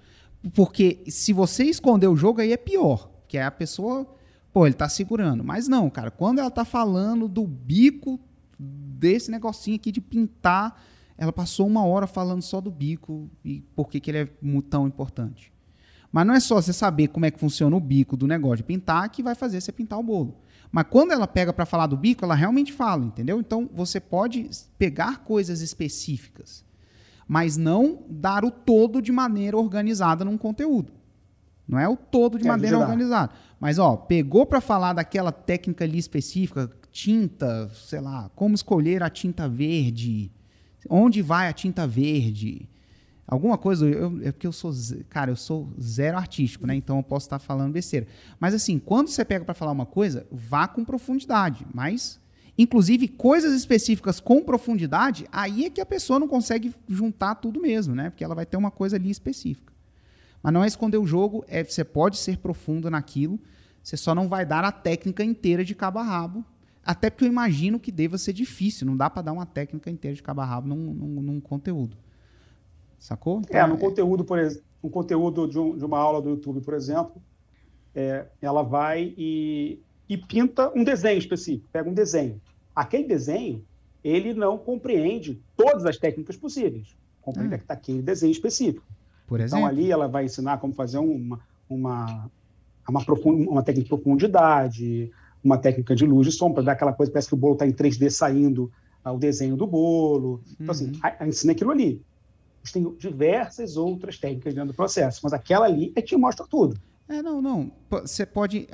Porque se você esconder o jogo, aí é pior. Que é a pessoa. Pô, ele tá segurando. Mas não, cara. Quando ela tá falando do bico desse negocinho aqui de pintar ela passou uma hora falando só do bico e por que, que ele é tão importante. Mas não é só você saber como é que funciona o bico do negócio de pintar que vai fazer você pintar o bolo. Mas quando ela pega para falar do bico, ela realmente fala, entendeu? Então você pode pegar coisas específicas, mas não dar o todo de maneira organizada num conteúdo. Não é o todo de maneira organizada. Mas ó, pegou para falar daquela técnica ali específica, tinta, sei lá, como escolher a tinta verde, Onde vai a tinta verde? Alguma coisa, eu, é porque eu sou, cara, eu sou zero artístico, né? Então eu posso estar falando besteira. Mas assim, quando você pega para falar uma coisa, vá com profundidade. Mas, inclusive, coisas específicas com profundidade, aí é que a pessoa não consegue juntar tudo mesmo, né? Porque ela vai ter uma coisa ali específica. Mas não é esconder o jogo, é você pode ser profundo naquilo, você só não vai dar a técnica inteira de cabo a rabo, até porque eu imagino que deva ser difícil, não dá para dar uma técnica inteira de cabo a rabo num, num, num conteúdo. Sacou? Então, é, no é... conteúdo, por exemplo, um conteúdo de, um, de, uma aula do YouTube, por exemplo, é, ela vai e, e pinta um desenho específico, pega um desenho. Aquele desenho, ele não compreende todas as técnicas possíveis, compreende ah. aquele desenho específico. Por exemplo? Então, ali ela vai ensinar como fazer uma, uma, uma, profund, uma técnica de profundidade, uma técnica de luz e sombra, dar aquela coisa, parece que o bolo está em 3D saindo o desenho do bolo. Então, assim, uhum. a, a ensina aquilo ali. Mas tem diversas outras técnicas dentro do processo, mas aquela ali é que te mostra tudo. É, não, não. Você pode.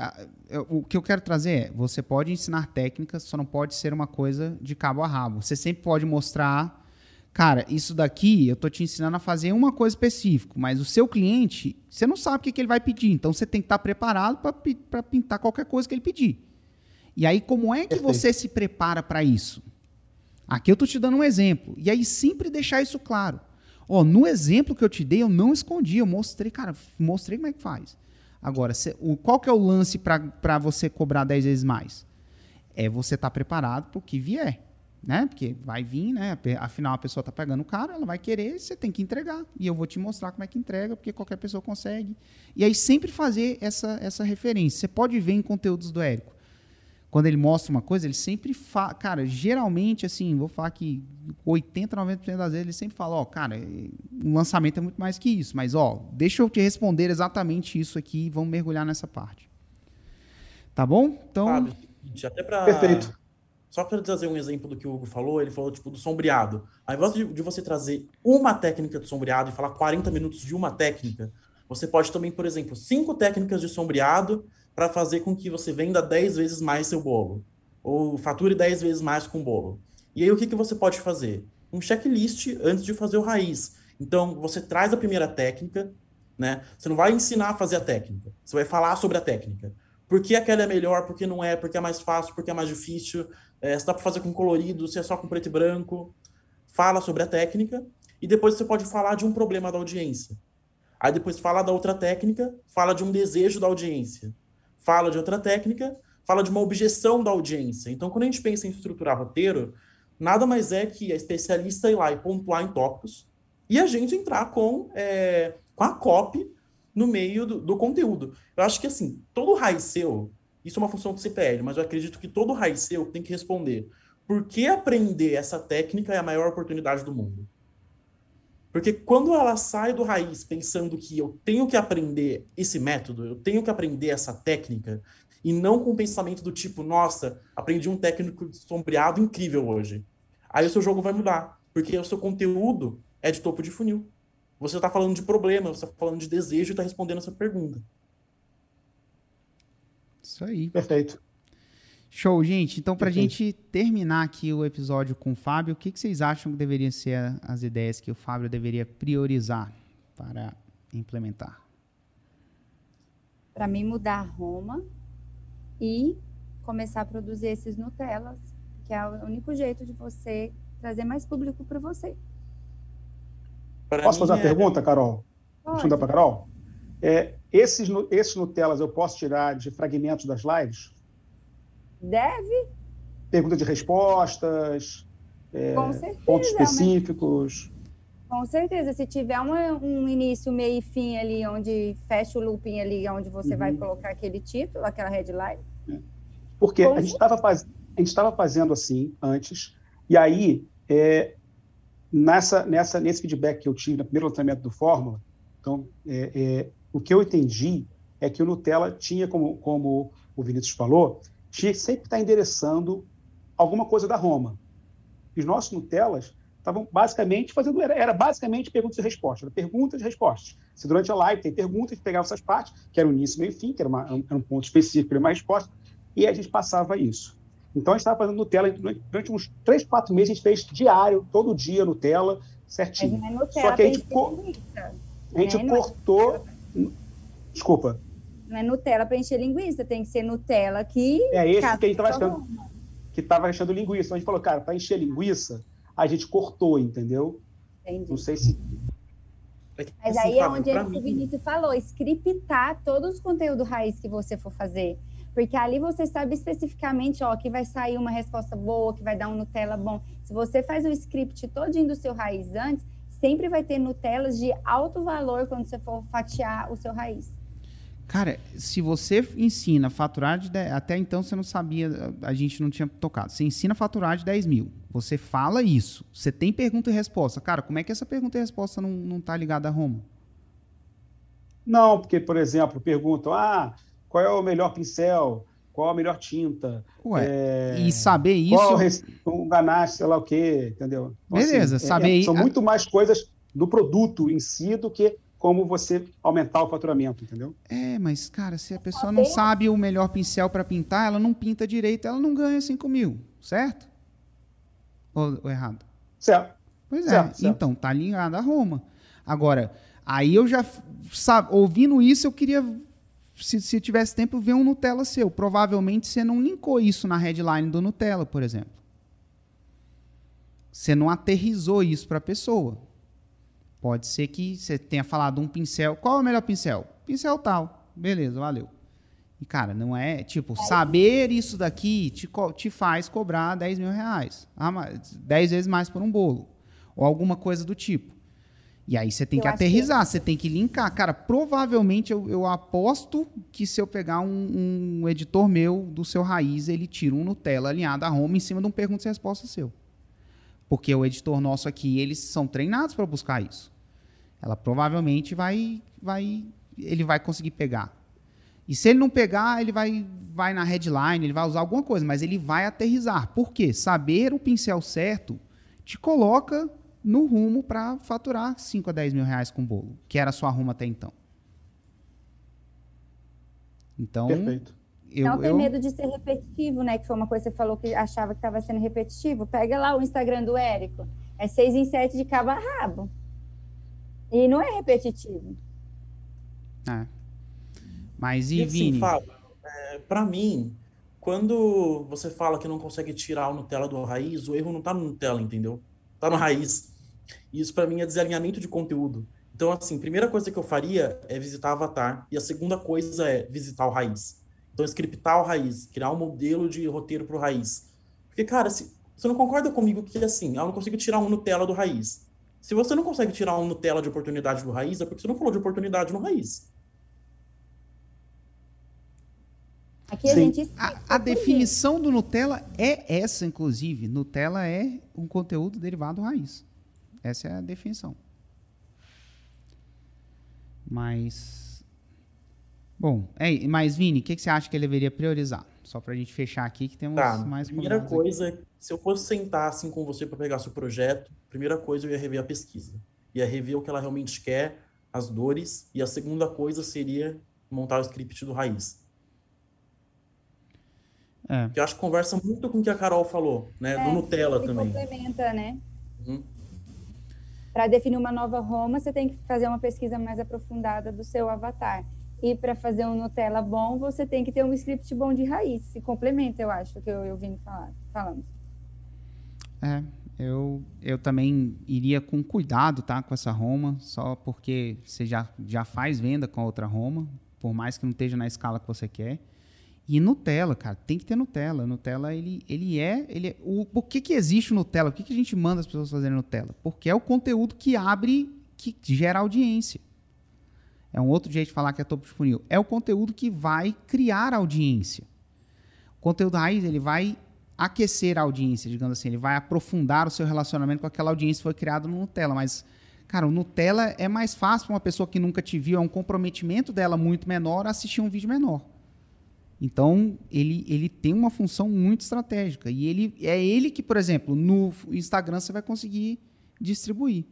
O que eu quero trazer é: você pode ensinar técnicas, só não pode ser uma coisa de cabo a rabo. Você sempre pode mostrar, cara, isso daqui eu tô te ensinando a fazer uma coisa específica, mas o seu cliente, você não sabe o que, que ele vai pedir, então você tem que estar preparado para pintar qualquer coisa que ele pedir. E aí, como é que Perfeito. você se prepara para isso? Aqui eu estou te dando um exemplo. E aí, sempre deixar isso claro. Ó, no exemplo que eu te dei, eu não escondi, eu mostrei, cara, mostrei como é que faz. Agora, cê, o, qual que é o lance para você cobrar 10 vezes mais? É você estar tá preparado para o que vier né? Porque vai vir, né? Afinal, a pessoa está pagando caro, ela vai querer, você tem que entregar. E eu vou te mostrar como é que entrega, porque qualquer pessoa consegue. E aí sempre fazer essa, essa referência. Você pode ver em conteúdos do Érico. Quando ele mostra uma coisa, ele sempre fala. Cara, geralmente, assim, vou falar que 80, 90% das vezes ele sempre fala: Ó, cara, um lançamento é muito mais que isso, mas, ó, deixa eu te responder exatamente isso aqui e vamos mergulhar nessa parte. Tá bom? Então. Fábio, até para. Perfeito só para trazer um exemplo do que o Hugo falou, ele falou tipo do sombreado. Ao invés de, de, você trazer uma técnica de sombreado e falar 40 minutos de uma técnica, você pode também, por exemplo, cinco técnicas de sombreado para fazer com que você venda 10 vezes mais seu bolo. Ou fature 10 vezes mais com o bolo. E aí o que, que você pode fazer? Um checklist antes de fazer o raiz. Então, você traz a primeira técnica, né? Você não vai ensinar a fazer a técnica. Você vai falar sobre a técnica. Por que aquela é melhor, por que não é, por que é mais fácil, por que é mais difícil. É, se dá para fazer com colorido, se é só com preto e branco. Fala sobre a técnica e depois você pode falar de um problema da audiência. Aí depois fala da outra técnica, fala de um desejo da audiência. Fala de outra técnica, fala de uma objeção da audiência. Então, quando a gente pensa em estruturar roteiro, nada mais é que a especialista ir lá e pontuar em tópicos e a gente entrar com, é, com a copy no meio do, do, conteúdo. Eu acho que, assim, todo raiz seu, isso é uma função do CPL, mas eu acredito que todo raiz seu tem que responder por que aprender essa técnica é a maior oportunidade do mundo? Porque quando ela sai do raiz pensando que eu tenho que aprender esse método, eu tenho que aprender essa técnica, e não com o pensamento do tipo, nossa, aprendi um técnico sombreado incrível hoje. Aí o seu jogo vai mudar, porque o seu conteúdo é de topo de funil. Você está falando de problema, você está falando de desejo e está respondendo essa pergunta. Isso aí. Perfeito. Show, gente. Então, para a gente terminar aqui o episódio com o Fábio, o que, que vocês acham que deveriam ser as ideias que o Fábio deveria priorizar para implementar? Para mim, mudar Roma e começar a produzir esses Nutellas, que é o único jeito de você trazer mais público para você. Pra Posso fazer uma é... pergunta, Carol? Pode. Deixa eu dar para Carol. É, esses, esses Nutellas eu posso tirar de fragmentos das lives? Deve. Pergunta de respostas, é, certeza, pontos específicos. Com certeza, se tiver uma, um início, meio e fim ali, onde fecha o looping ali, onde você uhum. vai colocar aquele título, aquela headline. É. Porque a gente estava faz, fazendo assim antes, e aí, é, nessa, nessa, nesse feedback que eu tive no primeiro lançamento do Fórmula, então, é, é o que eu entendi é que o Nutella tinha, como, como o Vinícius falou, tinha que sempre estar endereçando alguma coisa da Roma. Os nossos Nutellas estavam basicamente fazendo, era, era basicamente perguntas e respostas, era perguntas e respostas. Se durante a live tem perguntas, pegava essas partes, que era o início, meio e fim, que era, uma, era um ponto específico, era uma resposta, e a gente passava isso. Então, a gente estava fazendo Nutella durante uns três, quatro meses, a gente fez diário, todo dia Nutella, certinho. Mas é Nutella, Só que a gente, co a gente é cortou... Desculpa. Não é Nutella para encher linguiça, tem que ser Nutella que. É esse que a gente estava achando. Que estava achando linguiça. A gente falou, cara, para encher linguiça, a gente cortou, entendeu? Entendi. Não sei se. Mas assim, aí é onde o Vinícius falou, scriptar todos os conteúdos raiz que você for fazer. Porque ali você sabe especificamente, ó, que vai sair uma resposta boa, que vai dar um Nutella bom. Se você faz o script todinho do seu raiz antes, sempre vai ter Nutellas de alto valor quando você for fatiar o seu raiz. Cara, se você ensina a faturar de 10, até então você não sabia, a gente não tinha tocado. Você ensina a faturar de 10 mil. Você fala isso. Você tem pergunta e resposta. Cara, como é que essa pergunta e resposta não, não tá ligada a Roma? Não, porque, por exemplo, perguntam: ah, qual é o melhor pincel? Qual a melhor tinta? Ué, é... e saber isso. Qual o ganache, sei lá o quê, entendeu? Então, assim, Beleza, assim, saber é, São muito mais coisas do produto em si do que como você aumentar o faturamento, entendeu? É, mas, cara, se a pessoa não sabe o melhor pincel para pintar, ela não pinta direito, ela não ganha 5 mil, certo? Ou, ou errado? Certo. Pois é, certo, certo. então, tá ligado a Roma. Agora, aí eu já, sabe, ouvindo isso, eu queria, se, se tivesse tempo, ver um Nutella seu. Provavelmente você não linkou isso na headline do Nutella, por exemplo. Você não aterrizou isso para a pessoa. Pode ser que você tenha falado um pincel. Qual é o melhor pincel? Pincel tal. Beleza, valeu. E, cara, não é. Tipo, saber isso daqui te, te faz cobrar 10 mil reais. 10 vezes mais por um bolo. Ou alguma coisa do tipo. E aí você tem eu que aterrizar, que... você tem que linkar. Cara, provavelmente eu, eu aposto que se eu pegar um, um, editor meu do seu raiz, ele tira um Nutella alinhado a Roma em cima de um pergunta e resposta seu. Porque o editor nosso aqui, eles são treinados para buscar isso. Ela provavelmente vai, vai, ele vai conseguir pegar. E se ele não pegar, ele vai, vai na headline, ele vai usar alguma coisa, mas ele vai aterrizar. Por quê? Saber o pincel certo te coloca no rumo para faturar 5 a 10 mil reais com bolo, que era a sua rumo até então. Então. Perfeito. Eu, não tem eu... medo de ser repetitivo, né? Que foi uma coisa que você falou que achava que estava sendo repetitivo. Pega lá o Instagram do Érico. É seis em sete de cabo a rabo. E não é repetitivo. É. Mas e, e assim, Vini? Fábio, é, para mim, quando você fala que não consegue tirar o Nutella do raiz, o erro não tá no Nutella, entendeu? Tá no raiz. Isso para mim é desalinhamento de conteúdo. Então, assim, primeira coisa que eu faria é visitar Avatar. E a segunda coisa é visitar o raiz. Então, scriptar o raiz, criar um modelo de roteiro pro raiz. Porque, cara, se, você não concorda comigo que, assim, eu não consigo tirar um Nutella do raiz. Se você não consegue tirar um Nutella de oportunidade do raiz, é porque você não falou de oportunidade no raiz. Aqui a, gente a, a definição do Nutella é essa, inclusive. Nutella é um conteúdo derivado raiz. Essa é a definição. Mas. Bom, é, mas Vini, o que, que, você acha que ele deveria priorizar? Só para a gente fechar aqui, que temos tá, mais Primeira coisa, aqui. se eu fosse sentar assim com você para pegar seu projeto, primeira coisa eu ia rever a pesquisa. Ia rever o que ela realmente quer, as dores, e a segunda coisa seria montar o script do raiz. É. Que eu acho que conversa muito com o que a Carol falou, né? É, do Nutella também. complementa, né? Uhum. Para definir uma nova Roma, você tem que fazer uma pesquisa mais aprofundada do seu avatar. E para fazer um Nutella bom, você tem que ter um script bom de raiz. Se complementa, eu acho, que eu, eu vim falar, falando. É, eu, eu também iria com cuidado, tá? Com essa Roma, só porque você já, já faz venda com a outra Roma, por mais que não esteja na escala que você quer. E Nutella, cara, tem que ter Nutella. Nutella, ele, ele é. Ele é, o, por que, que existe o Nutella? Por que, que a gente manda as pessoas fazerem Nutella? Porque é o conteúdo que abre, que gera audiência. É um outro jeito de falar que é topo de funil. É o conteúdo que vai criar audiência. O conteúdo raiz, ele vai aquecer a audiência, digamos assim. Ele vai aprofundar o seu relacionamento com aquela audiência que foi criada no Nutella. Mas, cara, o Nutella é mais fácil para uma pessoa que nunca te viu, é um comprometimento dela muito menor assistir um vídeo menor. Então, ele, ele tem uma função muito estratégica. E ele é ele que, por exemplo, no Instagram você vai conseguir distribuir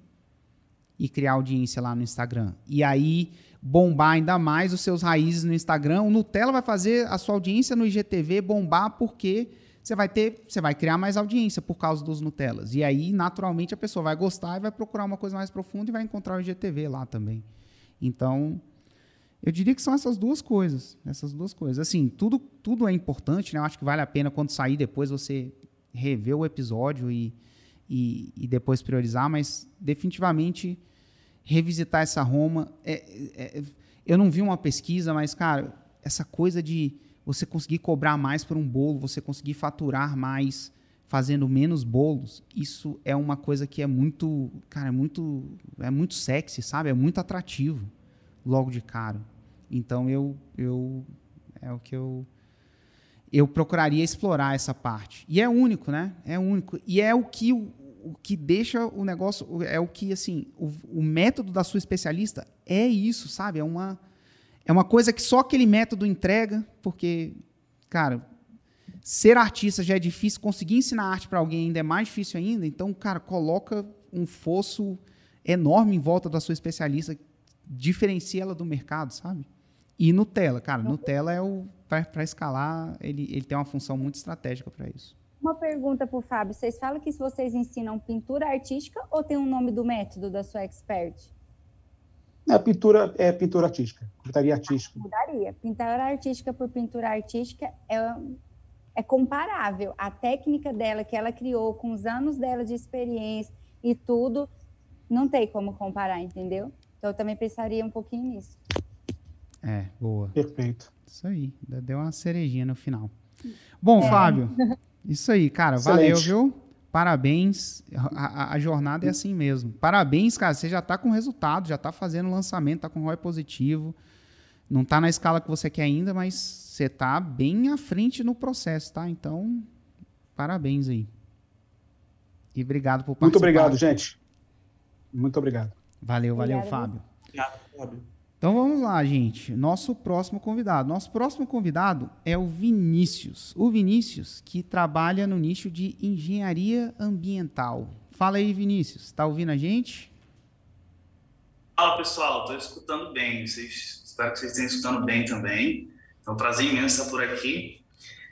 e criar audiência lá no Instagram. E aí bombar ainda mais os seus raízes no Instagram. O Nutella vai fazer a sua audiência no IGTV bombar porque você vai ter, você vai criar mais audiência por causa dos Nutellas. E aí, naturalmente, a pessoa vai gostar e vai procurar uma coisa mais profunda e vai encontrar o IGTV lá também. Então, eu diria que são essas duas coisas. Essas duas coisas. Assim, tudo, tudo é importante, né? Eu acho que vale a pena quando sair depois você rever o episódio e, e, e depois priorizar, mas definitivamente revisitar essa Roma. É, é, eu não vi uma pesquisa, mas, cara, essa coisa de você conseguir cobrar mais por um bolo, você conseguir faturar mais fazendo menos bolos, isso é uma coisa que é muito, cara, é muito, é muito sexy, sabe? É muito atrativo logo de cara. Então eu eu é o que eu eu procuraria explorar essa parte. E é único, né? É único. E é o que o que deixa o negócio é o que assim, o, o método da sua especialista é isso, sabe? É uma é uma coisa que só aquele método entrega, porque cara, ser artista já é difícil, conseguir ensinar arte para alguém ainda é mais difícil ainda. Então, cara, coloca um fosso enorme em volta da sua especialista diferencia ela do mercado, sabe? E Nutella, cara, Nutella é o para escalar, ele, ele tem uma função muito estratégica para isso. Uma pergunta para o Fábio: vocês falam que vocês ensinam pintura artística ou tem um nome do método da sua expert? É pintura, é pintura artística, pintaria artística. Mudaria. Pintura artística por pintura artística é, é comparável. A técnica dela que ela criou com os anos dela de experiência e tudo não tem como comparar, entendeu? Então eu também pensaria um pouquinho nisso. É, boa. Perfeito. Isso aí, deu uma cerejinha no final. Bom, é. Fábio, isso aí, cara, Excelente. valeu, viu? Parabéns. A, a, a, jornada é assim mesmo. Parabéns, cara. Você já está com resultado, já está fazendo lançamento, está com ROI positivo. Não está na escala que você quer ainda, mas você está bem à frente no processo, tá? Então, parabéns aí. E obrigado por participar. Muito obrigado, gente. Muito obrigado. Valeu, valeu, Obrigada, Fábio. Obrigado, Fábio. Então vamos lá, gente. Nosso próximo convidado. Nosso próximo convidado é o Vinícius. O Vinícius, que trabalha no nicho de engenharia ambiental. Fala aí, Vinícius. Está ouvindo a gente? Fala, pessoal. Estou escutando bem. Vocês, espero que vocês estejam escutando bem também. É um prazer imenso estar por aqui.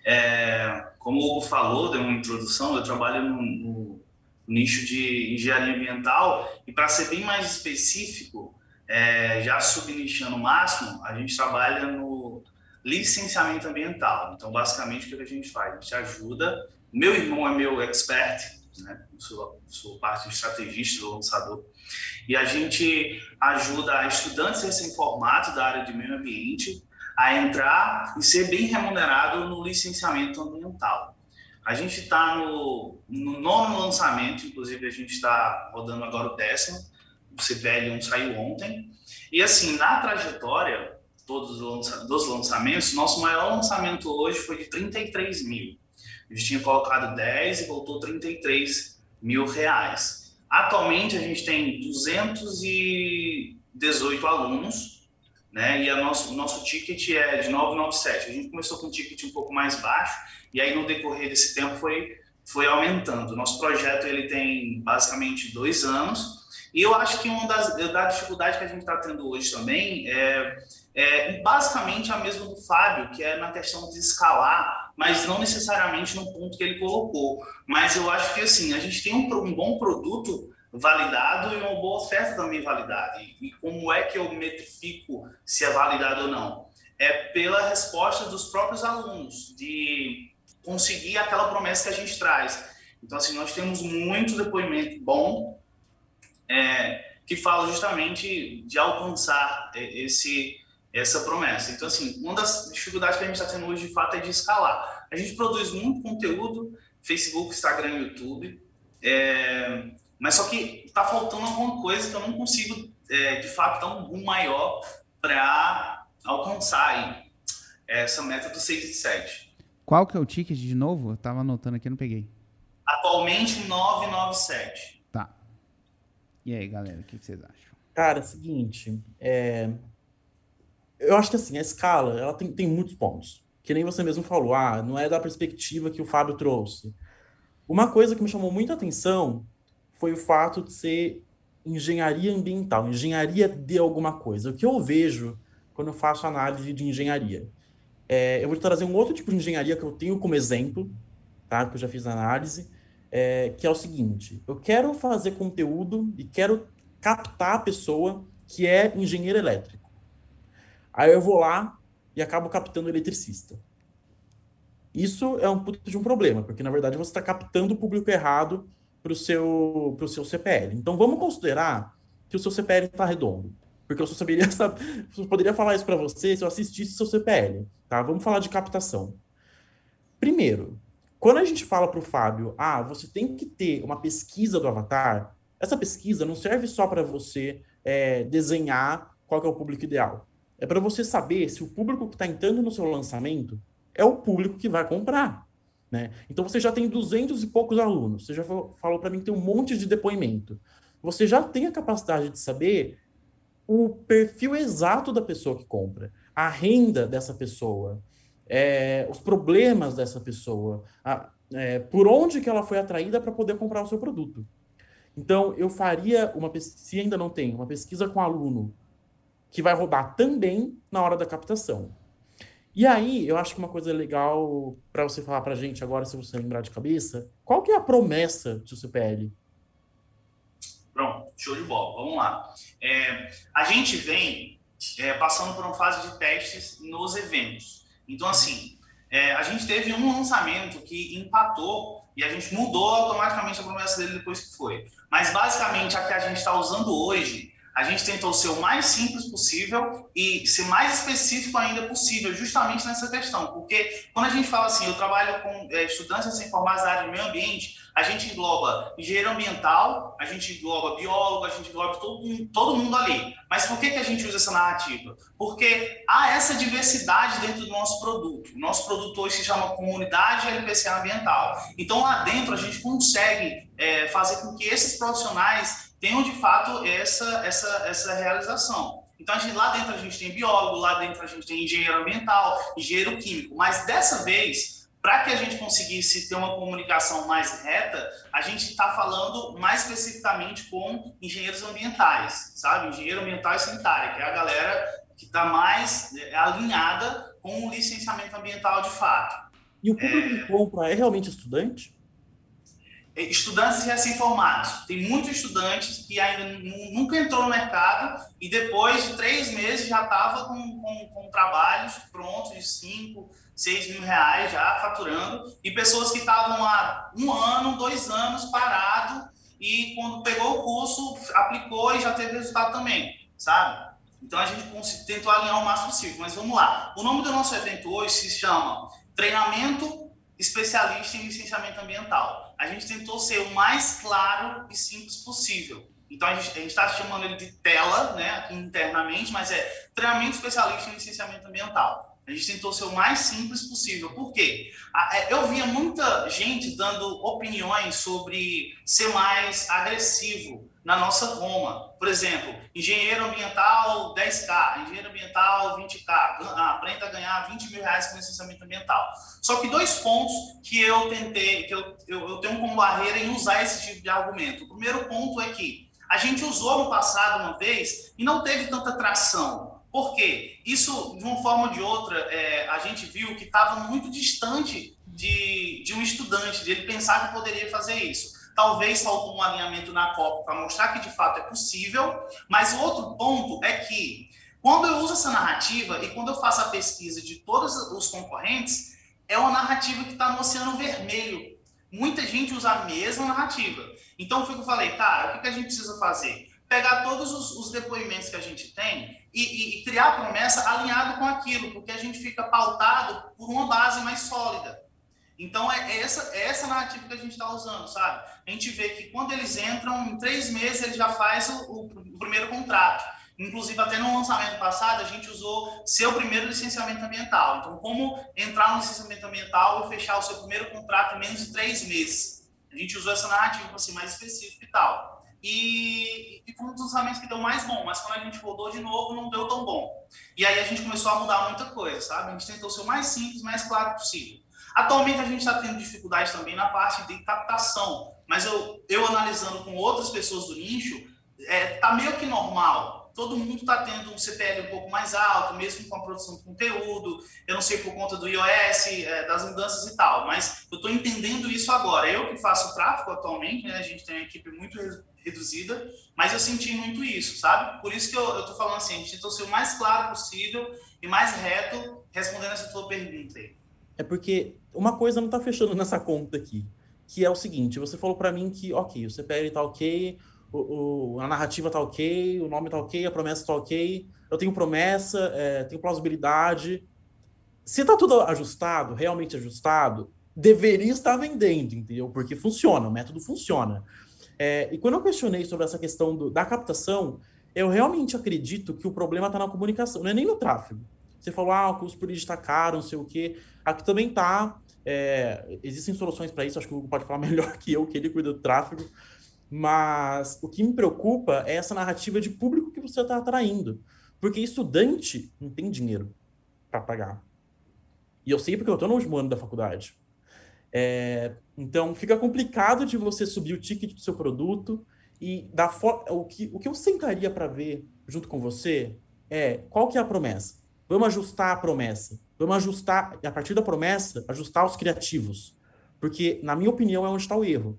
É, como o Hugo falou, deu uma introdução, eu trabalho no, no nicho de engenharia ambiental e, para ser bem mais específico, é, já subnichando o máximo, a gente trabalha no licenciamento ambiental. Então, basicamente, o que a gente faz? A gente ajuda. Meu irmão é meu expert, né? sou, sou parte de estrategista do lançador, e a gente ajuda estudantes recém-formados da área de meio ambiente a entrar e ser bem remunerado no licenciamento ambiental. A gente está no, no nono lançamento, inclusive a gente está rodando agora o décimo, o CPL1 saiu ontem. E assim, na trajetória todos dos lançamentos, nosso maior lançamento hoje foi de 33 mil. A gente tinha colocado 10 e voltou 33 mil reais. Atualmente a gente tem 218 alunos, né? E a nosso, o nosso ticket é de 997. A gente começou com um ticket um pouco mais baixo, e aí no decorrer desse tempo foi, foi aumentando. Nosso projeto ele tem basicamente dois anos, e eu acho que uma das da dificuldade que a gente está tendo hoje também é, é, basicamente a mesma do Fábio, que é na questão de escalar, mas não necessariamente no ponto que ele colocou. Mas eu acho que assim, a gente tem um, um bom produto validado e uma boa oferta também validada. E, como é que eu metrifico se é validado ou não? É pela resposta dos próprios alunos, de conseguir aquela promessa que a gente traz. Então, assim, nós temos muito depoimento bom é, que fala justamente de alcançar esse, essa promessa. Então, assim, uma das dificuldades que a gente está tendo hoje, de fato, é de escalar. A gente produz muito conteúdo, Facebook, Instagram, YouTube, é, mas só que está faltando alguma coisa que eu não consigo, é, de fato, dar um boom maior para alcançar aí, essa meta do 6 e 7. Qual que é o ticket de novo? Eu estava anotando aqui, não peguei. Atualmente, 997. E aí, galera, o que, vocês acham? Cara, é o seguinte, é... eu acho que assim, a escala, ela tem, tem muitos pontos. Que nem você mesmo falou, ah, não é da perspectiva que o Fábio trouxe. Uma coisa que me chamou muita atenção foi o fato de ser engenharia ambiental, engenharia de alguma coisa. O que eu vejo quando eu faço análise de engenharia? É, eu vou trazer um outro tipo de engenharia que eu tenho como exemplo, tá? que eu já fiz análise, é, que é o seguinte: eu quero fazer conteúdo e quero captar a pessoa que é engenheiro elétrico. Aí eu vou lá e acabo captando eletricista. Isso é um puto de um problema, porque na verdade você está captando o público errado para o seu, pro seu CPL. Então vamos considerar que o seu CPL está redondo. Porque eu só saberia, eu poderia falar isso para você se eu assistisse seu CPL. Tá? Vamos falar de captação. Primeiro, quando a gente fala para o Fábio, ah, você tem que ter uma pesquisa do avatar, essa pesquisa não serve só para você é, desenhar qual é o público ideal. É para você saber se o público que está entrando no seu lançamento é o público que vai comprar. Né? Então você já tem duzentos e poucos alunos, você já falou, falou para mim que tem um monte de depoimento. Você já tem a capacidade de saber o perfil exato da pessoa que compra, a renda dessa pessoa, é, os problemas dessa pessoa, a, é, por onde que ela foi atraída para poder comprar o seu produto. Então, eu faria uma se ainda não tem, uma pesquisa com aluno que vai rodar também na hora da captação. E aí, eu acho que uma coisa legal para você falar para a gente agora, se você lembrar de cabeça, qual que é a promessa do CPL? Pronto, show de bola, vamos lá. É, a gente vem é, passando por uma fase de testes nos eventos. Então, assim, é, a gente teve um lançamento que empatou E a gente mudou automaticamente a promessa dele depois que foi. Mas basicamente a que a gente está usando hoje a gente tentou ser o mais simples possível e ser mais específico ainda possível, justamente nessa questão. Porque quando a gente fala assim, eu trabalho com é, estudantes recém-formados da área de meio ambiente, a gente engloba engenheiro ambiental, a gente engloba biólogo, a gente engloba todo, todo mundo ali. Mas por que, que a gente usa essa narrativa? Porque há essa diversidade dentro do nosso produto. O nosso produto hoje se chama Comunidade LPCA Ambiental. Então, lá dentro, a gente consegue é, fazer com que esses profissionais tenham de fato essa, essa, essa realização. Então, a gente, lá dentro a gente tem biólogo, lá dentro a gente tem engenheiro ambiental, engenheiro químico, mas dessa vez, para que a gente conseguisse ter uma comunicação mais reta, a gente está falando mais especificamente com engenheiros ambientais, sabe? Engenheiro ambiental e sanitário, que é a galera que está mais é, alinhada com o licenciamento ambiental de fato. E o público é... que compra é realmente estudante? Estudantes recém-formados. Tem muitos estudantes que ainda nunca entrou no mercado e depois de três meses já estava com, com, com, trabalhos prontos de 5, 6 mil reais já faturando e pessoas que estavam há um ano, dois anos parado e quando pegou o curso aplicou e já teve resultado também, sabe? Então a gente tentou alinhar o máximo possível, mas vamos lá. O nome do nosso evento hoje se chama Treinamento Especialista em Licenciamento Ambiental a gente tentou ser o mais claro e simples possível. Então, a gente está chamando ele de tela, né, internamente, mas é treinamento especialista em licenciamento ambiental. A gente tentou ser o mais simples possível. Por quê? É, eu via muita gente dando opiniões sobre ser mais agressivo na nossa Roma. Por exemplo, engenheiro ambiental 10K, engenheiro ambiental 20K, aprenda a ganhar 20 mil reais com licenciamento ambiental. Só que dois pontos que eu tentei, que eu, eu, eu tenho como barreira em usar esse tipo de argumento. O primeiro ponto é que a gente usou no passado uma vez e não teve tanta tração. Por quê? Isso, de uma forma ou de outra, é, a gente viu que estava muito distante de, de um estudante, de ele pensar que poderia fazer isso. Talvez faltou um alinhamento na Copa para mostrar que de fato é possível, mas o outro ponto é que quando eu uso essa narrativa e quando eu faço a pesquisa de todos os concorrentes, é uma narrativa que está no Oceano Vermelho. Muita gente usa a mesma narrativa. Então, eu falei, cara, o que a gente precisa fazer? Pegar todos os, os depoimentos que a gente tem e, e, e criar a promessa alinhado com aquilo, porque a gente fica pautado por uma base mais sólida. Então, é essa, é essa narrativa que a gente está usando, sabe? A gente vê que quando eles entram, em três meses, ele já faz o, o, o primeiro contrato. Inclusive, até no lançamento passado, a gente usou seu primeiro licenciamento ambiental. Então, como entrar no licenciamento ambiental e fechar o seu primeiro contrato em menos de três meses. A gente usou essa narrativa assim, mais específica e tal. E, e foi um dos lançamentos que deu mais bom, mas quando a gente rodou de novo, não deu tão bom. E aí a gente começou a mudar muita coisa, sabe? A gente tentou ser o mais simples, mais claro possível. Atualmente a gente está tendo dificuldade também na parte de captação, mas eu, eu analisando com outras pessoas do nicho, é, tá meio que normal. Todo mundo está tendo um CPL um pouco mais alto, mesmo com a produção de conteúdo. Eu não sei por conta do iOS, é, das mudanças e tal, mas eu estou entendendo isso agora. Eu que faço tráfego atualmente, né, a gente tem uma equipe muito reduzida, mas eu senti muito isso, sabe? Por isso que eu estou falando assim, a gente tentou ser o mais claro possível e mais reto respondendo essa tua pergunta aí é porque uma coisa não está fechando nessa conta aqui, que é o seguinte: você falou para mim que, ok, o CPL está ok, o, o, a narrativa está ok, o nome está ok, a promessa está ok, eu tenho promessa, é, tenho plausibilidade. Se está tudo ajustado, realmente ajustado, deveria estar vendendo, entendeu? Porque funciona, o método funciona. É, e quando eu questionei sobre essa questão do, da captação, eu realmente acredito que o problema está na comunicação, não é nem no tráfego. Você falou, ah, o custo por lead está caro, não sei o quê. Aqui também tá. É, existem soluções para isso, acho que o Hugo pode falar melhor que eu, que ele cuida do tráfego. Mas o que me preocupa é essa narrativa de público que você está atraindo. Porque estudante não tem dinheiro para pagar. E eu sei porque eu estou no último ano da faculdade. É, então fica complicado de você subir o ticket do seu produto e da o que o que eu sentaria para ver junto com você é qual que é a promessa. Vamos ajustar a promessa. Vamos ajustar, a partir da promessa, ajustar os criativos. Porque, na minha opinião, é onde está o erro.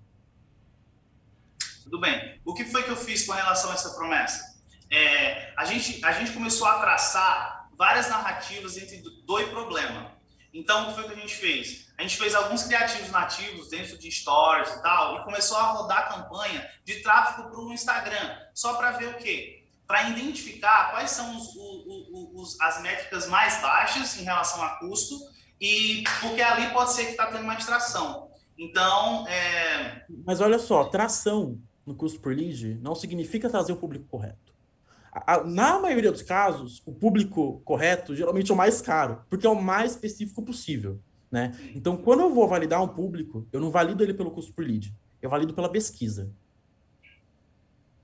Tudo bem. O que foi que eu fiz com relação a essa promessa? É, a, gente, a gente começou a traçar várias narrativas entre dois problemas. Então, o que foi que a gente fez? A gente fez alguns criativos nativos dentro de stories e tal, e começou a rodar campanha de tráfego para o Instagram, só para ver o quê? Para identificar quais são os, os, os, as métricas mais baixas em relação a custo, e porque ali pode ser que está tendo mais tração. Então, é... Mas olha só, tração no custo por lead não significa trazer o público correto. Na maioria dos casos, o público correto geralmente é o mais caro, porque é o mais específico possível. Né? Então, quando eu vou validar um público, eu não valido ele pelo custo por lead, eu valido pela pesquisa.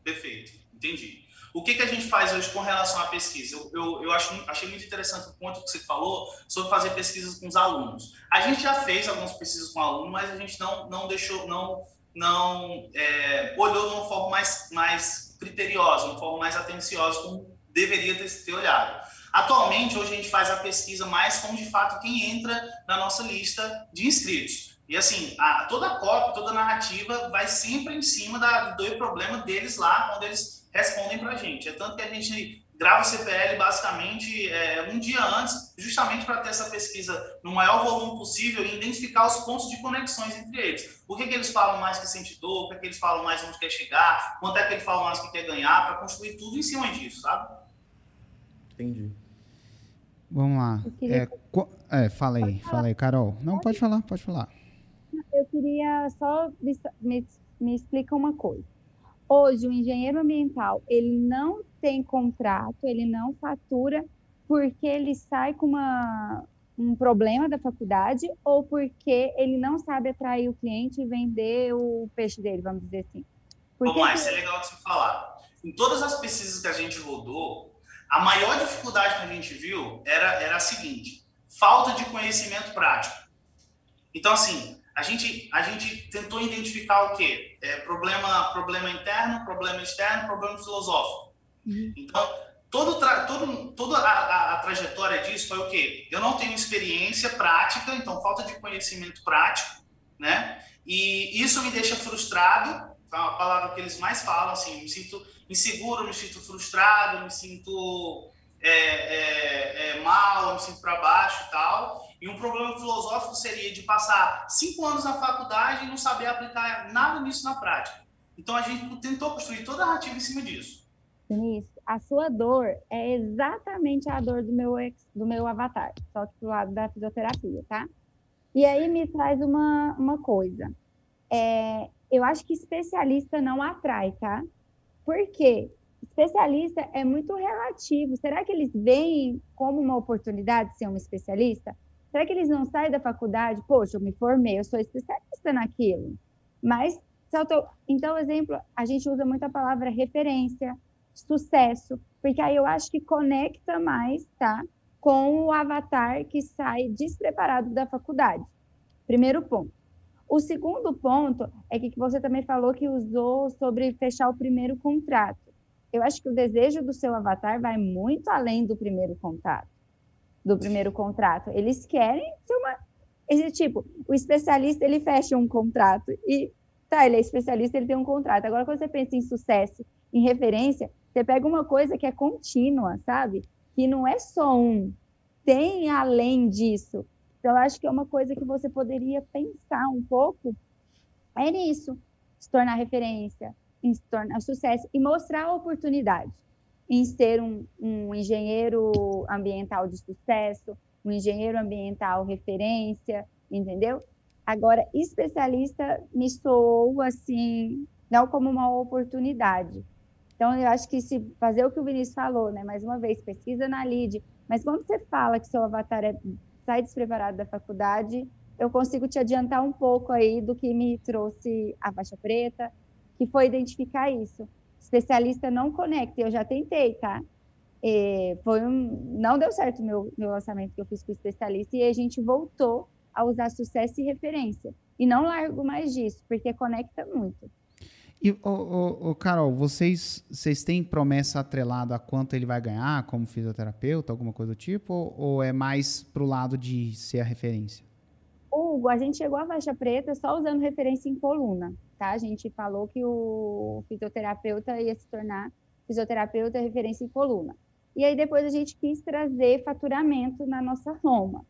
Perfeito, entendi. O que, que a gente faz hoje com relação à pesquisa? Eu, eu, eu acho, achei muito interessante o ponto que você falou sobre fazer pesquisas com os alunos. A gente já fez algumas pesquisas com alunos, mas a gente não, não deixou, não, não é, olhou de uma forma mais, mais criteriosa, de uma forma mais atenciosa, como deveria ter, ter olhado. Atualmente, hoje a gente faz a pesquisa mais como de fato quem entra na nossa lista de inscritos. E assim, a, toda a cópia, toda a narrativa vai sempre em cima da, do problema deles lá, quando eles respondem para a gente. É tanto que a gente grava o CPL basicamente é, um dia antes, justamente para ter essa pesquisa no maior volume possível e identificar os pontos de conexões entre eles. Por que, que eles falam mais que sente dor, por que, que eles falam mais onde quer chegar, quanto é que eles falam mais que quer ganhar, para construir tudo em cima disso, sabe? Entendi. Vamos lá. Queria... É, é, fala aí, fala aí, Carol. Não, pode falar, pode falar. Eu queria só me, me, me explica uma coisa. Hoje, o engenheiro ambiental, ele não tem contrato, ele não fatura porque ele sai com uma, um problema da faculdade ou porque ele não sabe atrair o cliente e vender o peixe dele, vamos dizer assim. Porque vamos lá, isso é legal de você falar. Em todas as pesquisas que a gente rodou, a maior dificuldade que a gente viu era, era a seguinte: falta de conhecimento prático. Então, assim, a gente, a gente tentou identificar o quê? É, problema, problema interno, problema externo, problema filosófico. Uhum. Então, todo, todo, toda a, a, a, trajetória disso foi o quê? Eu não tenho experiência prática, então falta de conhecimento prático, né? E isso me deixa frustrado, é a palavra que eles mais falam, assim, me sinto inseguro, me sinto frustrado, me sinto é, é, é mal, me sinto para baixo e tal. E um problema filosófico seria de passar cinco anos na faculdade e não saber aplicar nada nisso na prática. Então a gente tentou construir toda a narrativa em cima disso. Isso. A sua dor é exatamente a dor do meu, ex, do meu avatar, só que do lado da fisioterapia, tá? E aí me traz uma, uma coisa. É, eu acho que especialista não atrai, tá? Por quê? Especialista é muito relativo. Será que eles veem como uma oportunidade ser um especialista? Será que eles não saem da faculdade? Poxa, eu me formei, eu sou especialista naquilo. Mas, então, exemplo, a gente usa muito a palavra referência, sucesso, porque aí eu acho que conecta mais, tá? Com o avatar que sai despreparado da faculdade. Primeiro ponto. O segundo ponto é que você também falou que usou sobre fechar o primeiro contrato. Eu acho que o desejo do seu avatar vai muito além do primeiro contato do primeiro contrato. Eles querem ser uma. Esse tipo, o especialista ele fecha um contrato e tá, ele é especialista, ele tem um contrato. Agora, quando você pensa em sucesso, em referência, você pega uma coisa que é contínua, sabe? Que não é só um, tem além disso. Então, eu acho que é uma coisa que você poderia pensar um pouco é nisso, se tornar referência, se tornar sucesso e mostrar a oportunidade em ser um, um engenheiro ambiental de sucesso, um engenheiro ambiental referência, entendeu? Agora, especialista me soou assim, não como uma oportunidade. Então, eu acho que se fazer o que o Vinícius falou, né? Mais uma vez, pesquisa na LID, mas quando você fala que seu avatar é, sai despreparado da faculdade, eu consigo te adiantar um pouco aí do que me trouxe a faixa preta, que foi identificar isso especialista não conecta. Eu já tentei, tá? E foi um, não deu certo meu, meu lançamento que eu fiz com o especialista e a gente voltou a usar sucesso e referência. E não largo mais disso, porque conecta muito. E, o Carol, vocês, vocês têm promessa atrelada a quanto ele vai ganhar como fisioterapeuta, alguma coisa do tipo? Ou, ou é mais para o lado de ser a referência? Hugo, a gente chegou à faixa preta só usando referência em coluna tá? A gente falou que o fisioterapeuta ia se tornar fisioterapeuta referência em coluna. E aí depois a gente quis trazer faturamento na nossa Roma.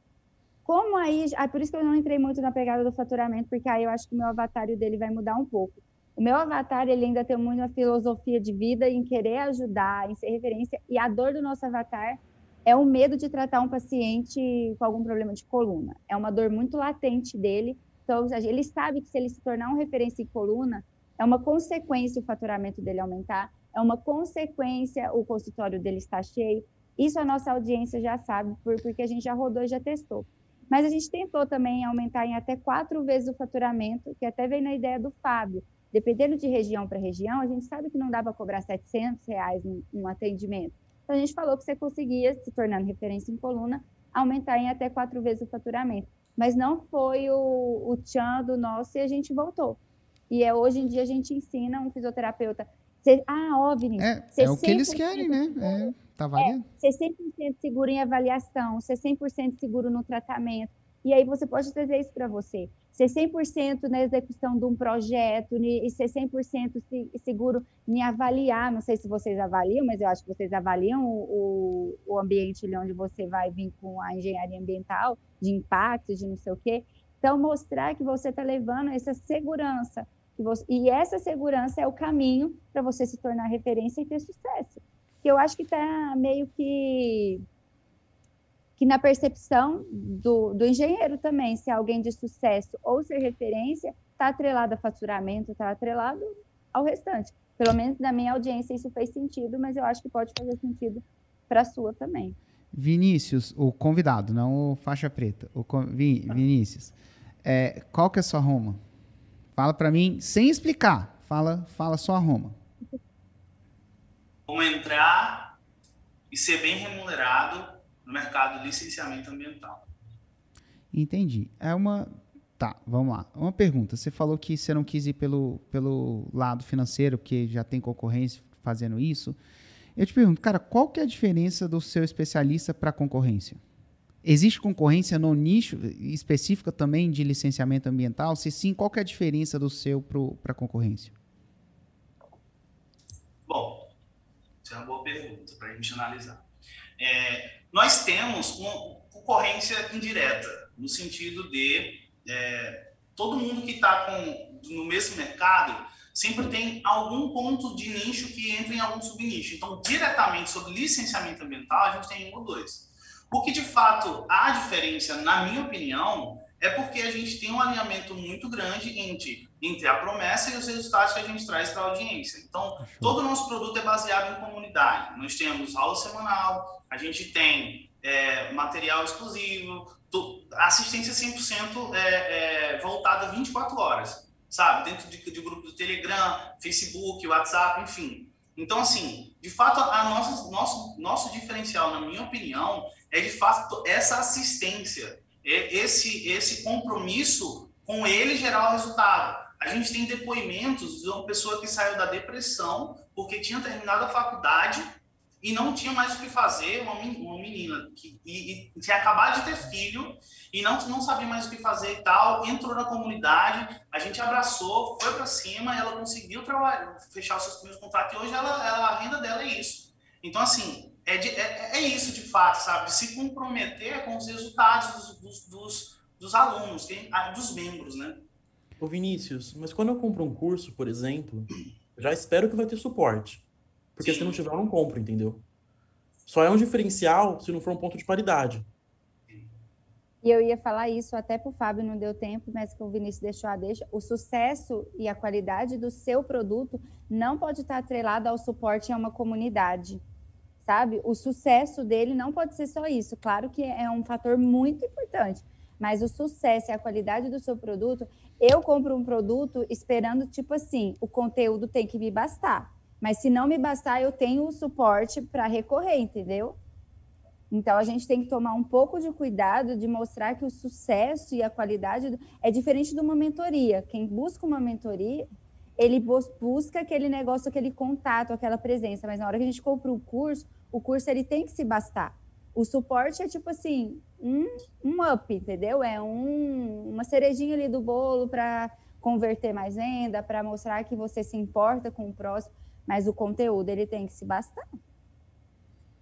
Como aí, ah, por isso que eu não entrei muito na pegada do faturamento, porque aí eu acho que o meu avatar dele vai mudar um pouco. O meu avatar, ele ainda tem muito uma filosofia de vida em querer ajudar, em ser referência, e a dor do nosso avatar é o medo de tratar um paciente com algum problema de coluna. É uma dor muito latente dele. Então, ele sabe que se ele se tornar um referência em coluna, é uma consequência o faturamento dele aumentar, é uma consequência o consultório dele estar cheio. Isso a nossa audiência já sabe, porque a gente já rodou e já testou. Mas a gente tentou também aumentar em até quatro vezes o faturamento, que até veio na ideia do Fábio. Dependendo de região para região, a gente sabe que não dá para cobrar 700 reais um atendimento. Então, a gente falou que você conseguia, se tornando referência em coluna, aumentar em até quatro vezes o faturamento. Mas não foi o, o tchan do nosso e a gente voltou. E é, hoje em dia a gente ensina um fisioterapeuta. Ah, Vinícius. É, é o que eles querem, né? É, tá valendo. É, ser 100% seguro em avaliação, ser 100% seguro no tratamento. E aí você pode trazer isso para você ser 100% na execução de um projeto e ser 100% seguro em avaliar, não sei se vocês avaliam, mas eu acho que vocês avaliam o, o, ambiente onde você vai vir com a engenharia ambiental, de impactos, de não sei o quê. Então, mostrar que você está levando essa segurança, você, e essa segurança é o caminho para você se tornar referência e ter sucesso. Que eu acho que está meio que que na percepção do, do engenheiro também, se é alguém de sucesso ou ser referência, está atrelado a faturamento, está atrelado ao restante. Pelo menos na minha audiência isso fez sentido, mas eu acho que pode fazer sentido para a sua também. Vinícius, o convidado, não o faixa preta. O Vin, Vinícius, é, qual que é a sua Roma? Fala para mim, sem explicar. Fala, fala só a Roma. Como entrar e ser bem remunerado no mercado de licenciamento ambiental. Entendi. É uma. Tá, vamos lá. Uma pergunta. Você falou que você não quis ir pelo, pelo lado financeiro, porque já tem concorrência fazendo isso. Eu te pergunto, cara, qual que é a diferença do seu especialista para a concorrência? Existe concorrência no nicho específica também de licenciamento ambiental? Se sim, qual que é a diferença do seu para a concorrência? Bom, essa é uma boa pergunta para a gente analisar. É, nós temos uma concorrência indireta, no sentido de é, todo mundo que está no mesmo mercado sempre tem algum ponto de nicho que entra em algum subnicho. Então, diretamente sobre licenciamento ambiental, a gente tem um ou dois. O que de fato há diferença, na minha opinião, é porque a gente tem um alinhamento muito grande entre, entre a promessa e os resultados que a gente traz para a audiência. Então, todo o nosso produto é baseado em comunidade. Nós temos aula semanal, a gente tem é, material exclusivo, assistência 100% é, é, voltada 24 horas, sabe? Dentro de, de grupo do Telegram, Facebook, WhatsApp, enfim. Então, assim, de fato, a nossa, nosso, nosso diferencial, na minha opinião, é de fato essa assistência esse, esse compromisso com ele gerar o resultado. A gente tem depoimentos de uma pessoa que saiu da depressão porque tinha terminado a faculdade e não tinha mais o que fazer, uma, menina que e, e tinha acabado de ter filho e não, não sabia mais o que fazer e tal, entrou na comunidade, a gente abraçou, foi para cima, ela conseguiu trabalhar, fechar os seus primeiros contratos e hoje ela, ela, a renda dela é isso. Então, assim, é, de, é, é, isso de fato, sabe? Se comprometer com os resultados dos, dos, dos, dos alunos, ah, dos membros, né? Ô Vinícius, mas quando eu compro um curso, por exemplo, já espero que vai ter suporte. Porque Sim. se não tiver, eu não compro, entendeu? Só é um diferencial se não for um ponto de paridade. E eu ia falar isso até para o Fábio, não deu tempo, mas que o Vinícius deixou a deixa. O sucesso e a qualidade do seu produto não pode estar atrelado ao suporte a uma comunidade sabe? O sucesso dele não pode ser só isso. Claro que é um fator muito importante, mas o sucesso e a qualidade do seu produto, eu compro um produto esperando tipo assim, o conteúdo tem que me bastar. Mas se não me bastar, eu tenho o suporte para recorrer, entendeu? Então a gente tem que tomar um pouco de cuidado de mostrar que o sucesso e a qualidade do... é diferente de uma mentoria. Quem busca uma mentoria, ele busca aquele negócio, aquele contato, aquela presença. Mas na hora que a gente compra o curso, o curso ele tem que se bastar. O suporte é tipo assim, um, um up, entendeu? É um, uma cerejinha ali do bolo para converter mais venda, para mostrar que você se importa com o próximo, mas o conteúdo ele tem que se bastar.